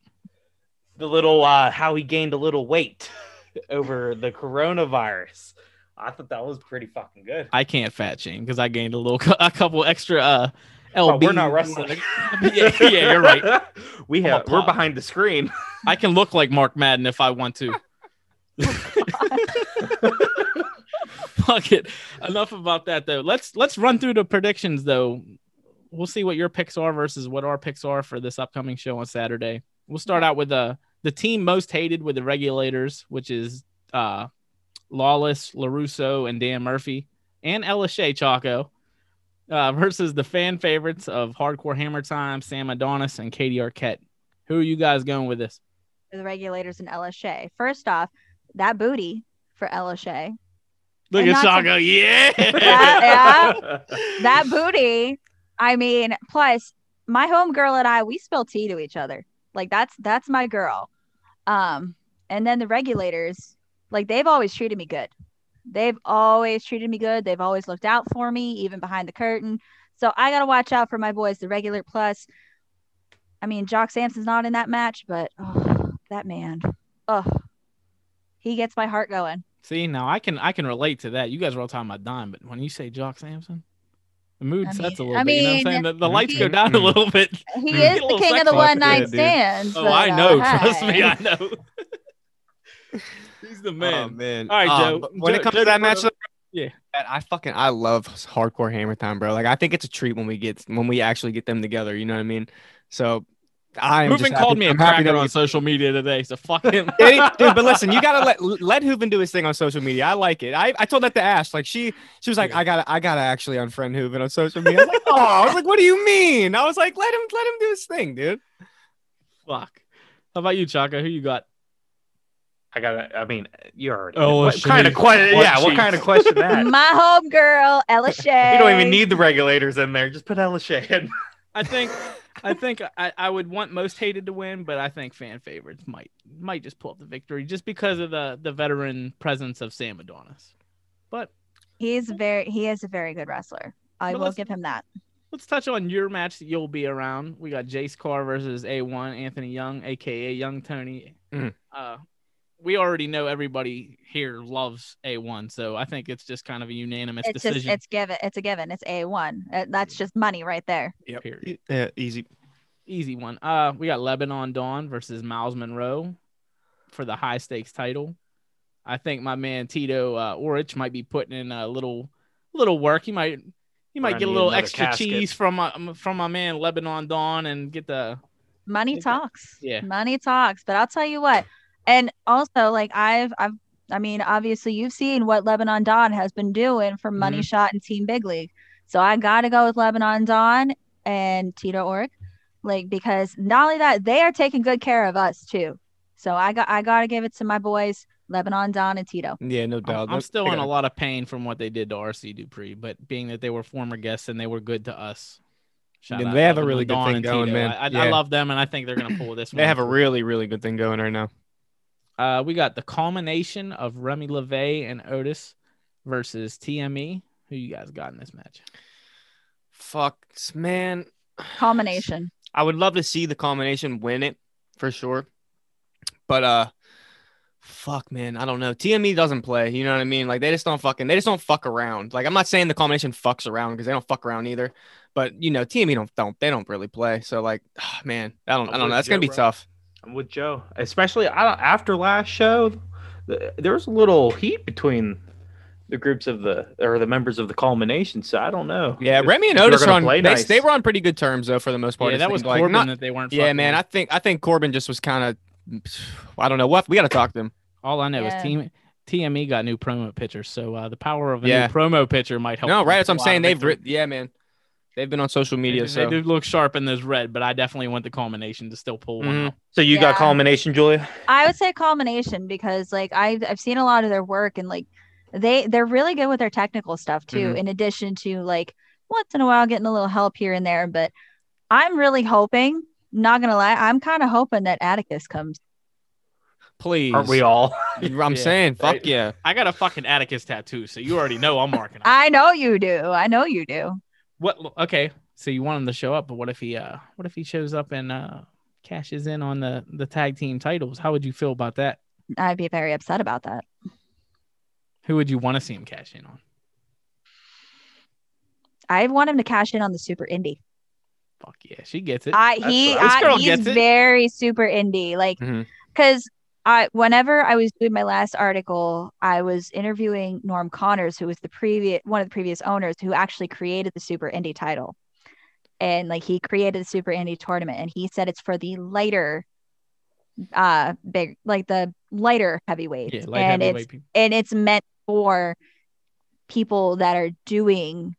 The little uh, how he gained a little weight over the coronavirus. I thought that was pretty fucking good. I can't fat shame because I gained a little, a couple extra uh, Oh, LB. we're not wrestling. yeah, yeah, you're right. we have we're behind the screen. I can look like Mark Madden if I want to. Fuck it. Enough about that though. Let's let's run through the predictions though. We'll see what your picks are versus what our picks are for this upcoming show on Saturday. We'll start out with uh, the team most hated with the regulators, which is uh, Lawless, Larusso, and Dan Murphy, and Ella Shea Chaco, uh, versus the fan favorites of Hardcore Hammer Time, Sam Adonis, and Katie Arquette. Who are you guys going with this? The regulators in LSA. First off, that booty for LSA. Look And at not to- Chaco. Yeah. Yeah, That booty. I mean, plus my homegirl and I, we spill tea to each other. Like that's that's my girl. Um, and then the regulators, like they've always treated me good. They've always treated me good. They've always looked out for me, even behind the curtain. So I gotta watch out for my boys, the regular plus. I mean, Jock Sampson's not in that match, but oh, that man, oh, he gets my heart going. See, now I can I can relate to that. You guys were all talking about Don, but when you say Jock Sampson, the mood I sets a little I bit. You know what I'm mean, saying? The, the he- lights go down a Mm. little bit. He is the king of the positive, one night dude. stands. Oh, but, I uh, know. Trust me. I know. He's the man. Oh, man. All right, Um, Joe. but when Joe- it comes Joe to that match, Yeah. I fucking I love hardcore hammer time, bro. Like I think it's a treat when we get when we actually get them together. You know what I mean? So I am. Hooven called me a I'm cracker on social media today, so fuck him. Dude. But listen, you gotta let let Hooven do his thing on social media. I like it. I, I told that to Ash. Like she she was like. I gotta I gotta actually unfriend Hooven on social media. I was like, oh, I was like, what do you mean? I was like, let him let him do his thing, dude. fuck. How about you, Chaka? Who you got? I got. I mean, you already. Oh, what shit. kind of question? What Yeah, what kind of question that? My homegirl, Ella Shea. you don't even need the regulators in there. Just put Ella Shea in. I think I think I, I would want most hated to win, but I think fan favorites might might just pull up the victory just because of the the veteran presence of Sam Adonis. But He's very he is a very good wrestler. I will give him that. let's touch on your match that you'll be around. We got Jace Carr versus A1 Anthony Young, aka Young Tony. Mm. Uh, we already know everybody here loves A1, so I think it's just kind of a unanimous It's decision. just it's given. It's a given. It's a one. Uh, That's just money right there. Yep. Period. Yeah, easy. Easy one. Uh, we got Lebanon Dawn versus Miles Monroe for the high stakes title. I think my man Tito uh, Orich might be putting in a little little work. He might he might Gonna get a little extra casket. cheese from my from my man Lebanon Dawn and get the Money Okay. talks. Yeah. Money talks. But I'll tell you what. And also, like I've I've I mean, obviously you've seen what Lebanon Don has been doing for Money Mm-hmm. Shot and Team Big League. So I gotta go with Lebanon Don and Tito Org. Like because not only that, they are taking good care of us too. So I got I gotta give it to my boys, Lebanon Don and Tito. Yeah, no I'm, doubt. I'm still in a lot of pain from what they did to RC Dupree, but being that they were former guests and they were good to us. Shout Yeah, out they have a Lebanon really good Dawn thing going, Tito. man. I, I, I love them, and I think they're gonna pull this. One. They have a really really good thing going right now. Uh, we got the culmination of Remy LeVay and Otis versus TME. Who you guys got in this match? Fuck, man. Culmination. I would love to see the culmination win it for sure. But uh, fuck, man, I don't know. TME doesn't play. You know what I mean? Like they just don't fucking. They just don't fuck around. Like I'm not saying the combination fucks around because they don't fuck around either. But you know, TME don't don't they don't really play. So like, man, I don't I don't know. That's gonna be Joe, tough. I'm with Joe, especially after last show. th- There was a little heat between the groups of the or the members of the culmination. So I don't know. Yeah, If Remy and they're Otis gonna are on. play They, nice. they were on pretty good terms though for the most part. Yeah, that was seemed like. Corbin Not- that they weren't. yeah, man. with. I think I think Corbin just was kind of. I don't know what we got to talk to him. All I know Yeah. is team TME got new promo pictures, so uh, the power of a Yeah. new promo picture might help. No, them right. That's what I'm saying. They've victory. yeah, man. They've been on social media. do- so they do look sharp in those red, but I definitely want the culmination to still pull one Mhm. out. So you Yeah. got culmination, Julia? I would say culmination because like I've I've seen a lot of their work and like they they're really good with their technical stuff too. Mhm. In addition to like once in a while getting a little help here and there, but I'm really hoping. Not gonna lie, I'm kind of hoping that Atticus comes. please. Aren't we all? I'm Yeah, saying, fuck right. yeah. I got a fucking Atticus tattoo, so you already know I'm marking. I know you do. I know you do. What? Okay, so you want him to show up, but what if he? Uh, what if he shows up and uh cashes in on the the tag team titles? How would you feel about that? I'd be very upset about that. Who would you want to see him cash in on? I want him to cash in on the Super Indie. Fuck yeah, she gets it. I he. I, he's very super indie. Like because I whenever I was doing my last article, I was interviewing Norm Connors, who was the previous one of the previous owners who actually created the Super Indie title. And like he created the Super Indie tournament and he said it's for the lighter uh big like the lighter heavyweights. yeah, light and heavyweight it's people. and it's meant for people that are doing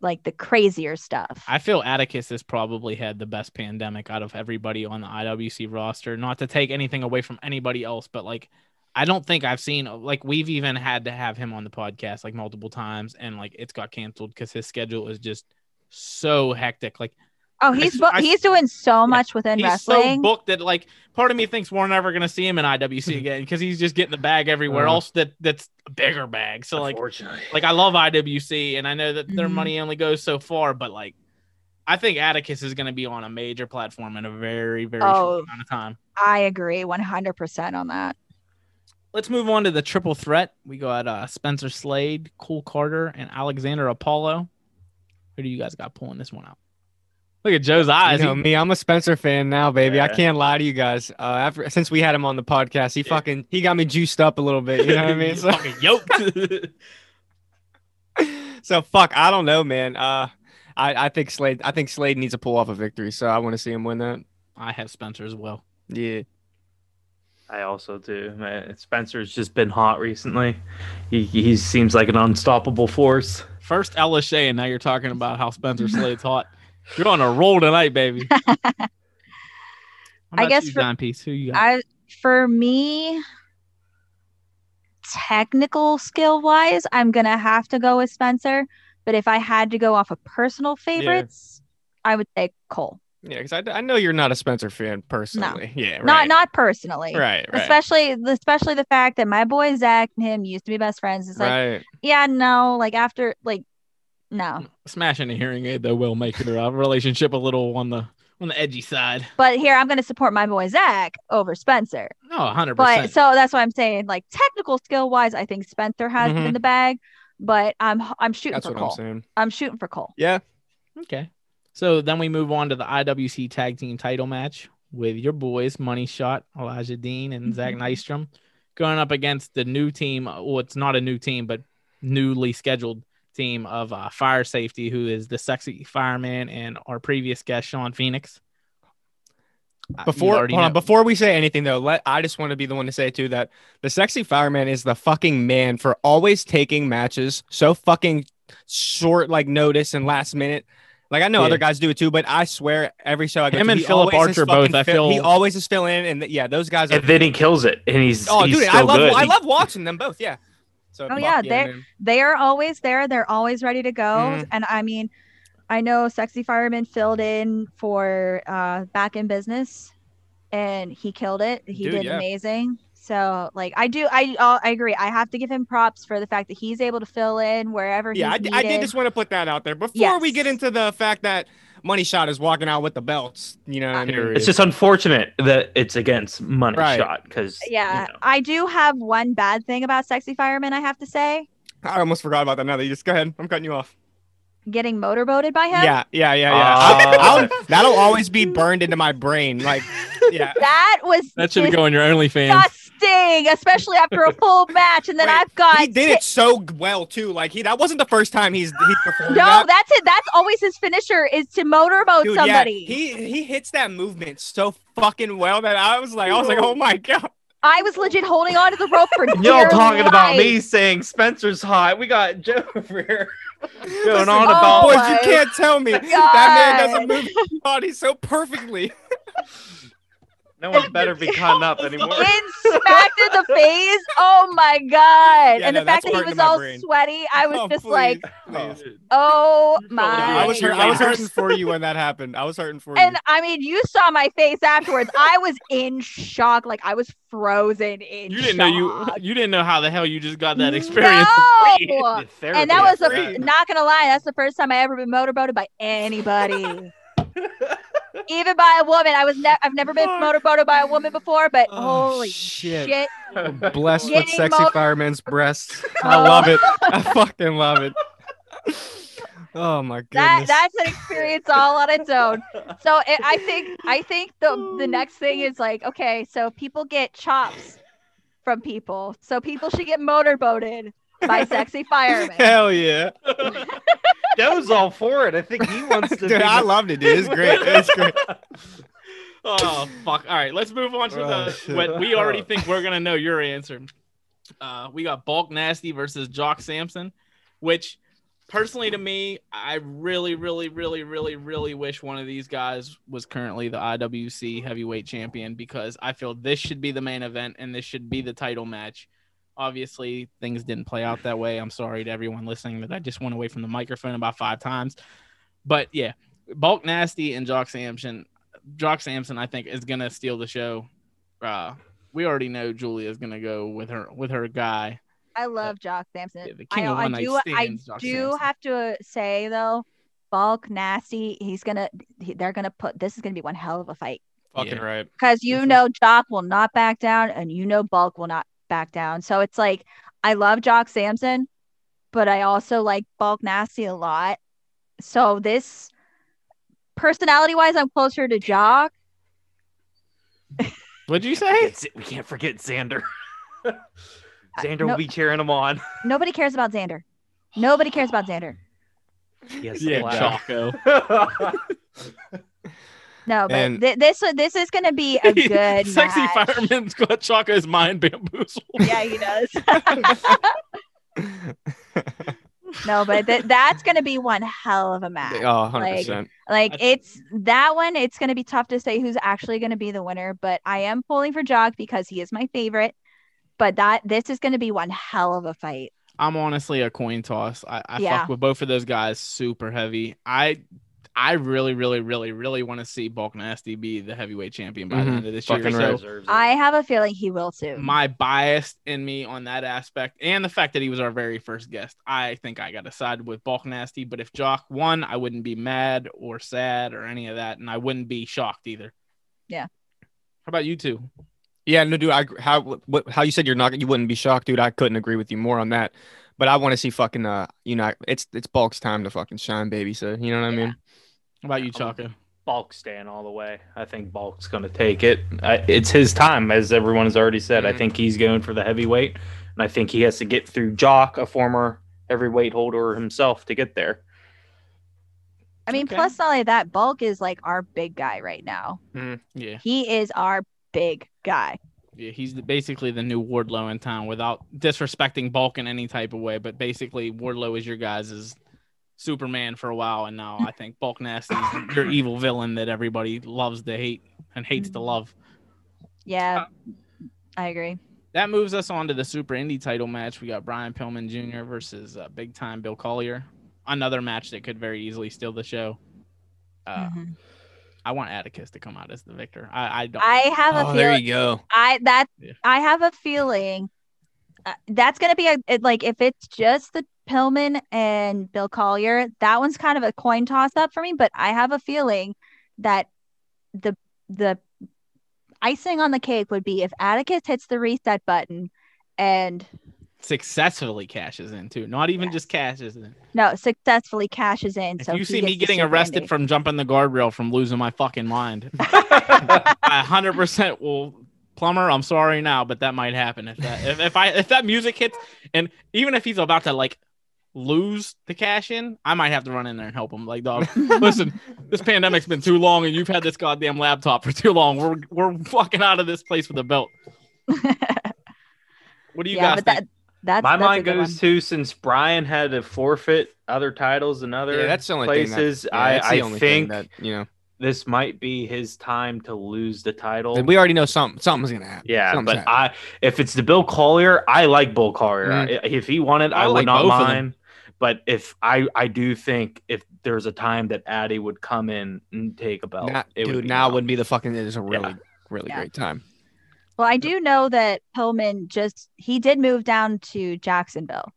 like the crazier stuff. I feel Atticus has probably had the best pandemic out of everybody on the IWC roster. Not to take anything away from anybody else, but like I don't think I've seen like we've even had to have him on the podcast like multiple times, and like it's got canceled because his schedule is just so hectic. Like oh, he's s- bu- I s- he's doing so much within he's wrestling. so booked that like part of me thinks we're never gonna see him in IWC again because he's just getting the bag everywhere Uh-huh. else that that's a bigger bag. So like like I love IWC and I know that their Mhm. money only goes so far, but like I think Atticus is going to be on a major platform in a very very Oh. short amount of time. I agree 100% on that. Let's move on to the triple threat. We got uh, Spencer Slade, Cole Carter, and Alexander Apollo. Who do you guys got pulling this one out? Look at Joe's eyes. You know He- me, I'm a Spencer fan now, baby. I can't lie to you guys. Uh, after since we had him on the podcast, he fucking he got me juiced up a little bit. You know what I mean? So, fucking yoked. so fuck, I don't know, man. Uh, I I think Slade, I think Slade needs to pull off a victory. So I want to see him win that. I have Spencer as well. Yeah. I also do. Man, Spencer's just been hot recently. He he seems like an unstoppable force. First LSA, and now you're talking about how Spencer Slade's hot. You're on a roll tonight, baby. I guess you, for- John Piece. Who you got? I for me technical skill wise, I'm going to have to go with Spencer, but if I had to go off of personal favorites, I would say Cole. Yeah, because I, I know you're not a Spencer fan personally. Yeah, right. Not not personally. right, right, Especially especially the fact that my boy Zach and him used to be best friends. It's like, right. yeah, no, like after like no. Smashing a hearing aid though will make your uh, relationship a little on the on the edgy side. But here I'm gonna support my boy Zach over Spencer. No, hundred But so that's why I'm saying, like technical skill wise, I think Spencer has it Mhm. in the bag. But I'm I'm shooting That's for what Cole. I'm saying. I'm shooting for Cole. Yeah. Okay. So then we move on to the IWC Tag Team Title match with your boys, Money Shot, Elijah Dean, and Zach Mhm. Nystrom, going up against the new team. Well, it's not a new team, but newly scheduled team of uh, Fire Safety, who is the sexy fireman and our previous guest, Sean Phoenix. Uh, Before hold on, before we say anything though, let I just want to be the one to say too that the sexy fireman is the fucking man for always taking matches so fucking short like notice and last minute. Like I know Yeah. other guys do it too, but I swear every show I go Him to, and he Philip Archer both, fucking I fill- he always is filling in, and th- yeah, those guys are. And then he kills it, and he's oh, he's dude, still I love good. I love watching them both. Yeah. So Oh, yeah, they're- They are always there. They're always ready to go. Mhm. And I mean, I know Sexy Fireman filled in for uh back in business and he killed it. He Dude, did yeah. amazing. So like I do I uh, I agree. I have to give him props for the fact that he's able to fill in wherever Yeah, I, I did just want to put that out there before we get into the fact that Money Shot is walking out with the belts. You know what I mean? It's just unfortunate that it's against money Right. shot because Yeah, I do have one bad thing about sexy fireman. I have to say, I almost forgot about that. Now that you just go ahead, I'm cutting you off. getting motorboated by him. Yeah, yeah, yeah, yeah. Uh, I'll- I'll- that'll always be burned into my brain. Like, yeah. that was That should go on your OnlyFans. disgusting, especially after a full match. And then Wait, I've got he did it so well too. Like he, that wasn't the first time he's he performed No, that. that's it. That's always his finisher is to motorboat Dude, somebody. yeah, he he hits that movement so fucking well that I was like, I was like, oh my god. I was legit holding onto the rope for Y'all dear talking about me saying Spencer's hot. We got Joe over here going Listen, on oh about Boys, you can't tell me that man doesn't move his body so perfectly. No one better be cutting up anymore. Getting smacked in the face. Oh my god! Yeah, and no, the fact that he was all brain. sweaty, I was Oh, just please, like, please. oh my. Oh I was hurt, I was hurting for you when that happened. I was hurting for you. And I mean, you saw my face afterwards. I was in shock, like I was frozen in. You didn't know you you didn't know how the hell you just got that experience. No! And that was after the not gonna lie, that's the first time I ever been motorboated by anybody. Even by a woman. I was ne- I've never been motorboated by a woman before, but Oh, holy shit. shit. Blessed with sexy mo- fireman's breasts. I love it. I fucking love it. Oh my That goodness. that's an experience all on its own. So it, I think I think the the next thing is like okay, so people get chops from people, so people should get motorboated by sexy Fireman. Hell yeah. Joe's all for it. I think he wants to. Dude, be I loved it, dude. It's great. It's great. Oh fuck! All right, let's move on to Oh, the shit. what we already think we're gonna know your answer. Uh, we got Bulk Nasty versus Jock Sampson, which personally to me, I really, really, really, really, really wish one of these guys was currently the IWC heavyweight champion because I feel this should be the main event and this should be the title match. Obviously, things didn't play out that way. I'm sorry to everyone listening that I just went away from the microphone about five times. But yeah, Bulk Nasty and Jock Sampson. Jock Sampson, I think, is gonna steal the show. Uh, we already know Julia is gonna go with her with her guy. I love Jock Sampson. Yeah, the king I, of I one-night do I stands, Jock do Sampson. have to uh, say though, Bulk Nasty, he's gonna he, they're gonna put this is gonna be one hell of a fight. Fucking Yeah. right. because you know Jock will not back down and you know Bulk will not back down. So it's like I love Jock Sampson, but I also like Bulk Nasty a lot. So this personality wise, I'm closer to Jock. What'd you say? We can't forget Xander. Xander no- will be cheering him on. Nobody cares about Xander. Nobody cares about Xander. Yes, Yeah, wow. Jocko. No, but And- thi- this this is gonna be a good Sexy match. fireman's got Jocko's mind bamboozled. Yeah, he does. no, but th- that's gonna be one hell of a match. Oh, 100%. Like I- it's that one, it's gonna be tough to say who's actually gonna be the winner, but I am pulling for Jock because he is my favorite. But that this is gonna be one hell of a fight. I'm honestly a coin toss. I, I Yeah. fuck with both of those guys super heavy. I I really, really, really, really want to see Bulk Nasty be the heavyweight champion by the Mhm. end of this year. So. I have a feeling he will too. my bias in me on that aspect and the fact that he was our very first guest, I think I got to side with Bulk Nasty. But if Jock won, I wouldn't be mad or sad or any of that, and I wouldn't be shocked either. Yeah. How about you two? Yeah, no, dude. I how what, how you said you're not you wouldn't be shocked, dude. I couldn't agree with you more on that. But I want to see fucking uh, you know, it's it's Bulk's time to fucking shine, baby. So you know what I mean? How about you, Chaka? Bulk staying all the way. I think Bulk's going to take it. I, it's his time, as everyone has already said. I Mhm. think he's going for the heavyweight, and I think he has to get through Jock, a former heavyweight holder himself, to get there. I mean, Okay. plus not only that, Bulk is like our big guy right now. Yeah, He is our big guy. yeah, he's the, basically the new Wardlow in town, without disrespecting Bulk in any type of way. But basically, Wardlow is your guys' Superman for a while, and now I think Bulk Nasty's your evil villain that everybody loves to hate and hates to love. Yeah, I agree. That moves us on to the Super Indie title match. We got Brian Pillman Jr. versus uh, Big Time Bill Collier. Another match that could very easily steal the show. Uh, Mhm. I want Atticus to come out as the victor. I, I don't. I have a Oh, there you go. I that Yeah. I have a feeling uh, that's gonna be a it, like if it's just the Pillman and Bill Collier, that one's kind of a coin toss up for me. But I have a feeling that the the icing on the cake would be if Atticus hits the reset button and Successfully cashes in too. Not even Yes. just cashes in. no successfully cashes in. If so you see me getting arrested from jumping the guardrail from losing my fucking mind, I hundred percent will plumber. I'm sorry now, but that might happen if that if, if I if that music hits and even if he's about to like lose the cash in, I might have to run in there and help him. Like, dog, listen, this pandemic's been too long and you've had this goddamn laptop for too long. We're we're fucking out of this place with a belt. What do you yeah, guys but think? that that's My that's mind goes one. to since Brian had to forfeit other titles and other Yeah, that's the only places. thing. That, yeah, that's I, the I only think thing that you know. This might be his time to lose the title. And we already know something. Something's gonna happen. yeah, Something's but happening. I if it's the Bill Collier, I like Bill Collier. Mm. I- If he won it, I I, would like not both of them. mind. But if I I do think if there's a time that Addy would come in and take a belt, Now- it would dude, be now now. would be the fucking. It is a really, Yeah. really Yeah. great time. Well, I do know that Pillman just he did move down to Jacksonville.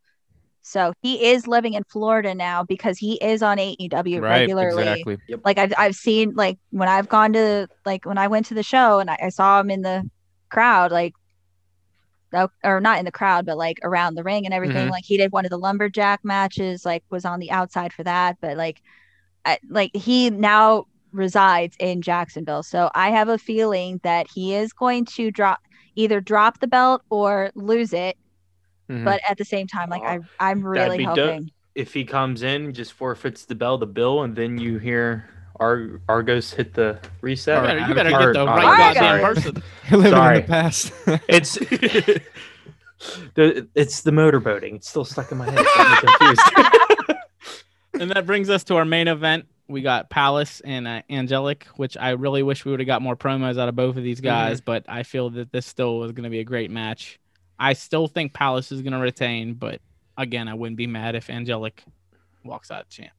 So he is living in Florida now because he is on AEW regularly. Exactly. Yep. Like I've I've seen like when I've gone to like when I went to the show and I, I saw him in the crowd, like or not in the crowd, but like around the ring and everything. Mhm. Like he did one of the lumberjack matches, like was on the outside for that. But like I, like he now resides in Jacksonville. So I have a feeling that he is going to drop either drop the belt or lose it. Mhm. But at the same time, like I I'm really be dope. hoping. if he comes in, just forfeits the bell the Bill, and then you hear Ar- Argos hit the reset. You better, you better Or- get the right goddamn person. You're living Sorry. in the past. It's the it's the motorboating. It's still stuck in my head. It's got confused. and that brings us to our main event. We got Palace and uh, Angelic, which I really wish we would have got more promos out of both of these guys, but I feel that this still was going to be a great match. I still think Palace is going to retain, but again, I wouldn't be mad if Angelic walks out champ.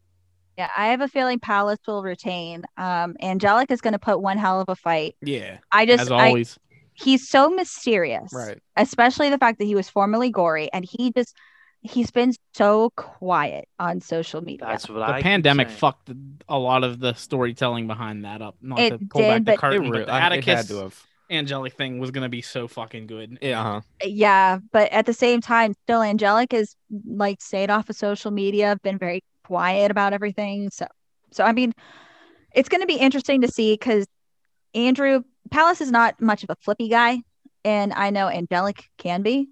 Yeah, I have a feeling Palace will retain. Um, Angelic is going to put one hell of a fight. yeah. I just, As I, always, he's so mysterious, Right. Especially the fact that he was formerly gory, and he just, he's been so quiet on social media. That's what the I pandemic fucked a lot of the storytelling behind that up. Not It to pull did, back the but- It, curtain, re- but the I- it had to have. Angelic thing was going to be so fucking good. Yeah. Uh-huh. yeah, but at the same time, still Angelic is like stayed off of social media, been very quiet about everything. So, so I mean, it's going to be interesting to see because Andrew Palace is not much of a flippy guy, and I know Angelic can be.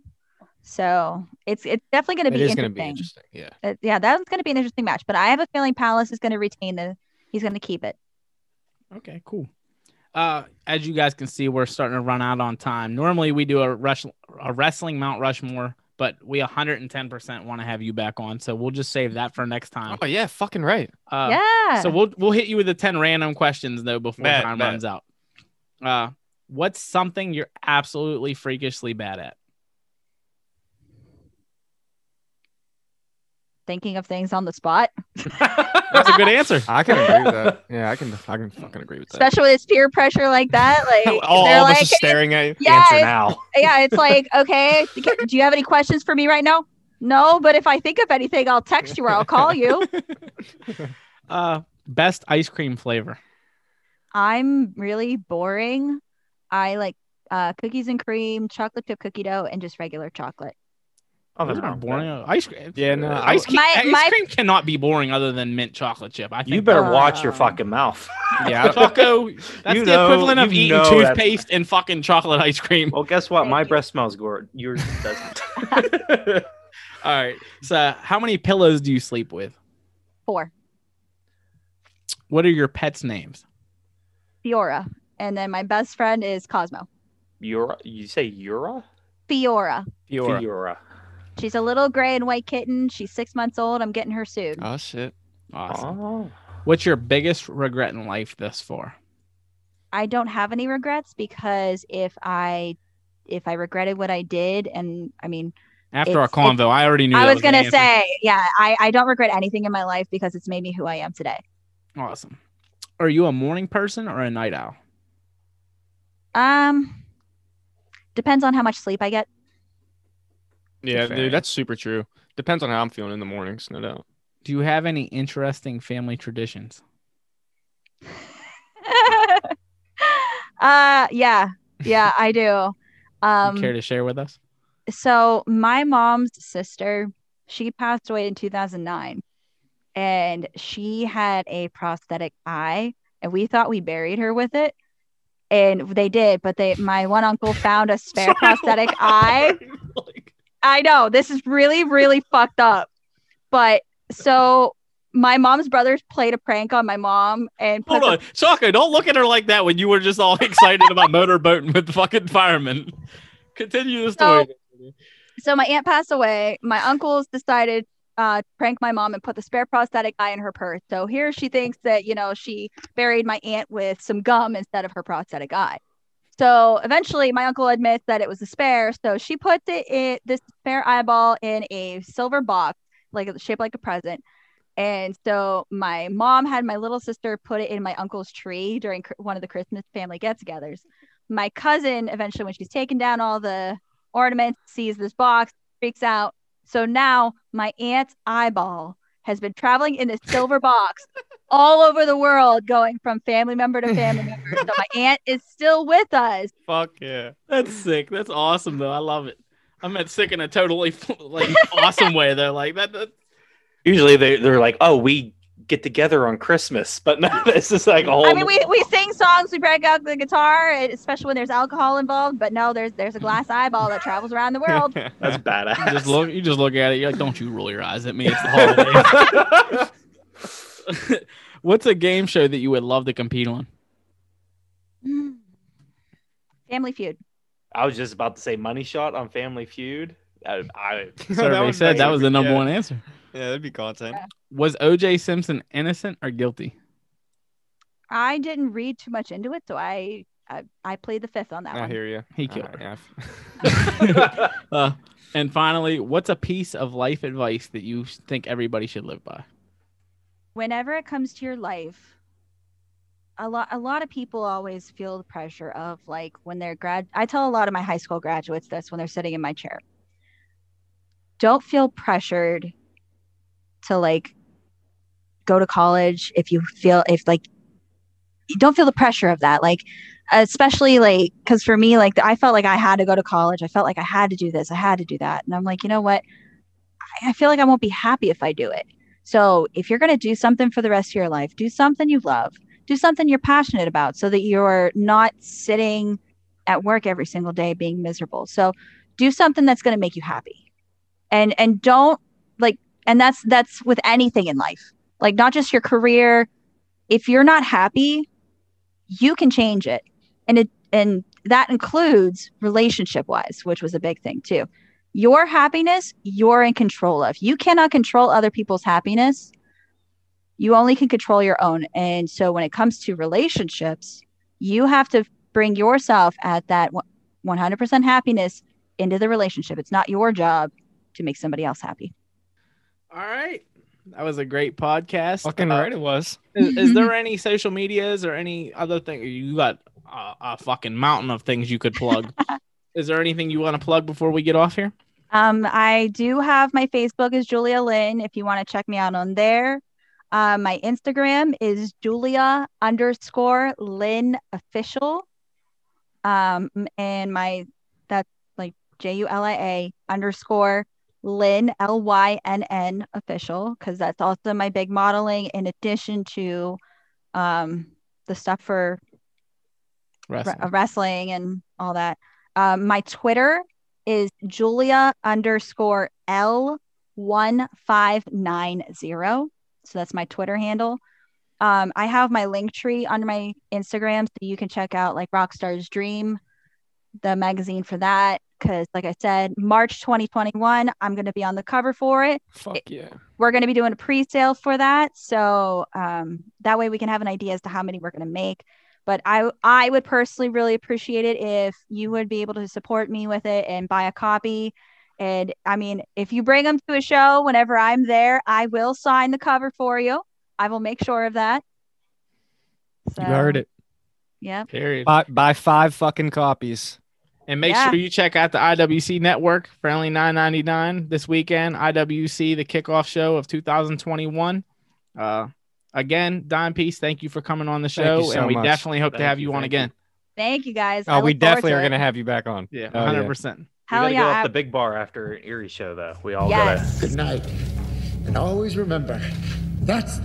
So it's it's definitely going to It be is going interesting. to be interesting. Yeah. Uh, yeah, that's going to be an interesting match. But I have a feeling Palace is going to retain the. He's going to keep it. Okay, cool. Uh, as you guys can see, we're starting to run out on time. Normally, we do a rush, a wrestling Mount Rushmore, but we 110% want to have you back on, so we'll just save that for next time. Oh yeah, fucking right. Uh, yeah. So we'll we'll hit you with the 10 random questions though before Bet, time bet. runs out. Uh, what's something you're absolutely freakishly bad at? Thinking of things on the spot, That's a good answer. I can agree with that. Yeah, I can. I can fucking agree with that. especially with peer pressure like that. Like all, they're all of us like, are staring at you. yeah, Answer now. yeah, it's like, okay, do you have any questions for me right now? No, but if I think of anything, I'll text you or I'll call you. Uh, best ice cream flavor. I'm really boring. I like uh, cookies and cream, chocolate chip cookie dough, and just regular chocolate. Oh, Those that's are not boring. bad. Ice cream. Yeah, no, uh, ice, cream, My- ice my- cream cannot be boring other than mint chocolate chip. I think You better watch your Uh, fucking mouth. Yeah. Choco. That's You the know- equivalent of eating know that's- toothpaste and fucking chocolate ice cream. Well, guess what? Thank My you. breath smells good. Yours doesn't. All right. So, how many pillows do you sleep with? Four, What are your pets' names? Fiora, and then my best friend is Cosmo. Ura? You say Ura? Fiora. Fiora. Fiora. She's a little gray and white kitten. She's six months old. I'm getting her soon. Oh shit. Awesome. Oh. What's your biggest regret in life thus far? I don't have any regrets because if I if I regretted what I did, and I mean, After our convo, I already knew. I that was gonna answer. say, yeah, I I don't regret anything in my life because it's made me who I am today. Awesome. Are you a morning person or a night owl? Um, depends on how much sleep I get. Yeah, dude, that's super true. Depends on how I'm feeling in the mornings, no doubt. Do you have any interesting family traditions? uh yeah. Yeah, I do. Um you care to share with us? so my mom's sister, she passed away in 2009 and she had a prosthetic eye and we thought we buried her with it. And they did, but they my one uncle found a spare prosthetic eye. I know this is really, really fucked up. But so my mom's brothers played a prank on my mom and put Hold on, Shaka, don't look at her like that when you were just all excited about motorboating with the fucking firemen. Continue the story. so my aunt passed away. My uncles decided uh, to prank my mom and put the spare prosthetic eye in her purse. So here she thinks that you know she buried my aunt with some gum instead of her prosthetic eye. So eventually, my uncle admits that it was a spare. So she put it in this spare eyeball in a silver box, like shaped like a present. And so my mom had my little sister put it in my uncle's tree during cr- one of the Christmas family get-togethers. My cousin eventually, when she's taken down all the ornaments, sees this box, freaks out. So now my aunt's eyeball has been traveling in this silver box all over the world, going from family member to family member. So my aunt is still with us. Fuck yeah. That's sick. That's awesome, though. I love it. I meant sick in a totally like awesome way, though. Like that. that Usually they they're like, oh, we get together on Christmas, but no, this is like a whole. I mean, we, we sing songs, we break out the guitar, eh, especially when there's alcohol involved. But no, there's there's a glass eyeball that travels around the world. that's badass. you just look. You just look at it. You're like, don't you roll your eyes at me? It's the holidays. What's a game show that you would love to compete on? Mm. Family Feud. I was just about to say Money Shot on Family Feud. I, I Survey was said that was the number Yeah. one answer. Yeah, that'd be content. Was O.J. Simpson innocent or guilty? I didn't read too much into it, so I I, I played the fifth on that I one. hear you. He killed her. Uh, and finally, what's a piece of life advice that you think everybody should live by? Whenever it comes to your life a lot a lot of people always feel the pressure of like when they're grad I tell a lot of my high school graduates this when they're sitting in my chair. Don't feel pressured to like go to college if you feel if like don't feel the pressure of that like especially like because for me like i felt like i had to go to college. I felt like i had to do this. I had to do that. And i'm like you know what? I, I feel like i won't be happy if i do it so if you're going to do something for the rest of your life, do something you love, do something you're passionate about so that you're not sitting at work every single day being miserable. So do something that's going to make you happy. And and don't like and that's that's with anything in life. Like not just your career. If you're not happy, you can change it. And it and that includes relationship wise, which was a big thing too your happiness you're in control of you cannot control other people's happiness you only can control your own and so when it comes to relationships you have to bring yourself at that 100% happiness into the relationship it's not your job to make somebody else happy All right. That was a great podcast. Fucking Uh, right, it was. Is, is there any social medias or any other thing? You got a, a fucking mountain of things you could plug. is there anything you want to plug before we get off here? Um, I do have my Facebook is Julia Lynn if you want to check me out on there. Uh, my Instagram is Julia underscore Lynn official. Um, and my that's like J U L I A underscore Lynn L Y N N official because that's also my big modeling in addition to um the stuff for Wrestling. re- wrestling and all that. Um, my Twitter is Julia underscore L one five nine zero. So that's my Twitter handle. Um, I have my link tree under my Instagram, so you can check out like Rockstar's Dream, the magazine for that. Because, like I said, March 2021, I'm going to be on the cover for it. Fuck yeah. We're going to be doing a pre-sale for that, so um, that way we can have an idea as to how many we're going to make. But I, I would personally really appreciate it if you would be able to support me with it and buy a copy. And I mean, if you bring them to a show whenever I'm there, I will sign the cover for you. I will make sure of that. So, You heard it. Yeah. Period. Buy, buy five fucking copies. And make Yeah. sure you check out the IWC network for only nine ninety nine this weekend. IWC, the kickoff show of 2021. Uh, again, Dime Piece, thank you for coming on the show, so and we much. definitely hope to have you, you on thank you. again. Thank you guys. Oh, we definitely to are gonna have you back on. Yeah, 100%. We Hell gotta yeah. go up the big bar after Erie show though. We all Yes. Good night. And always remember, that's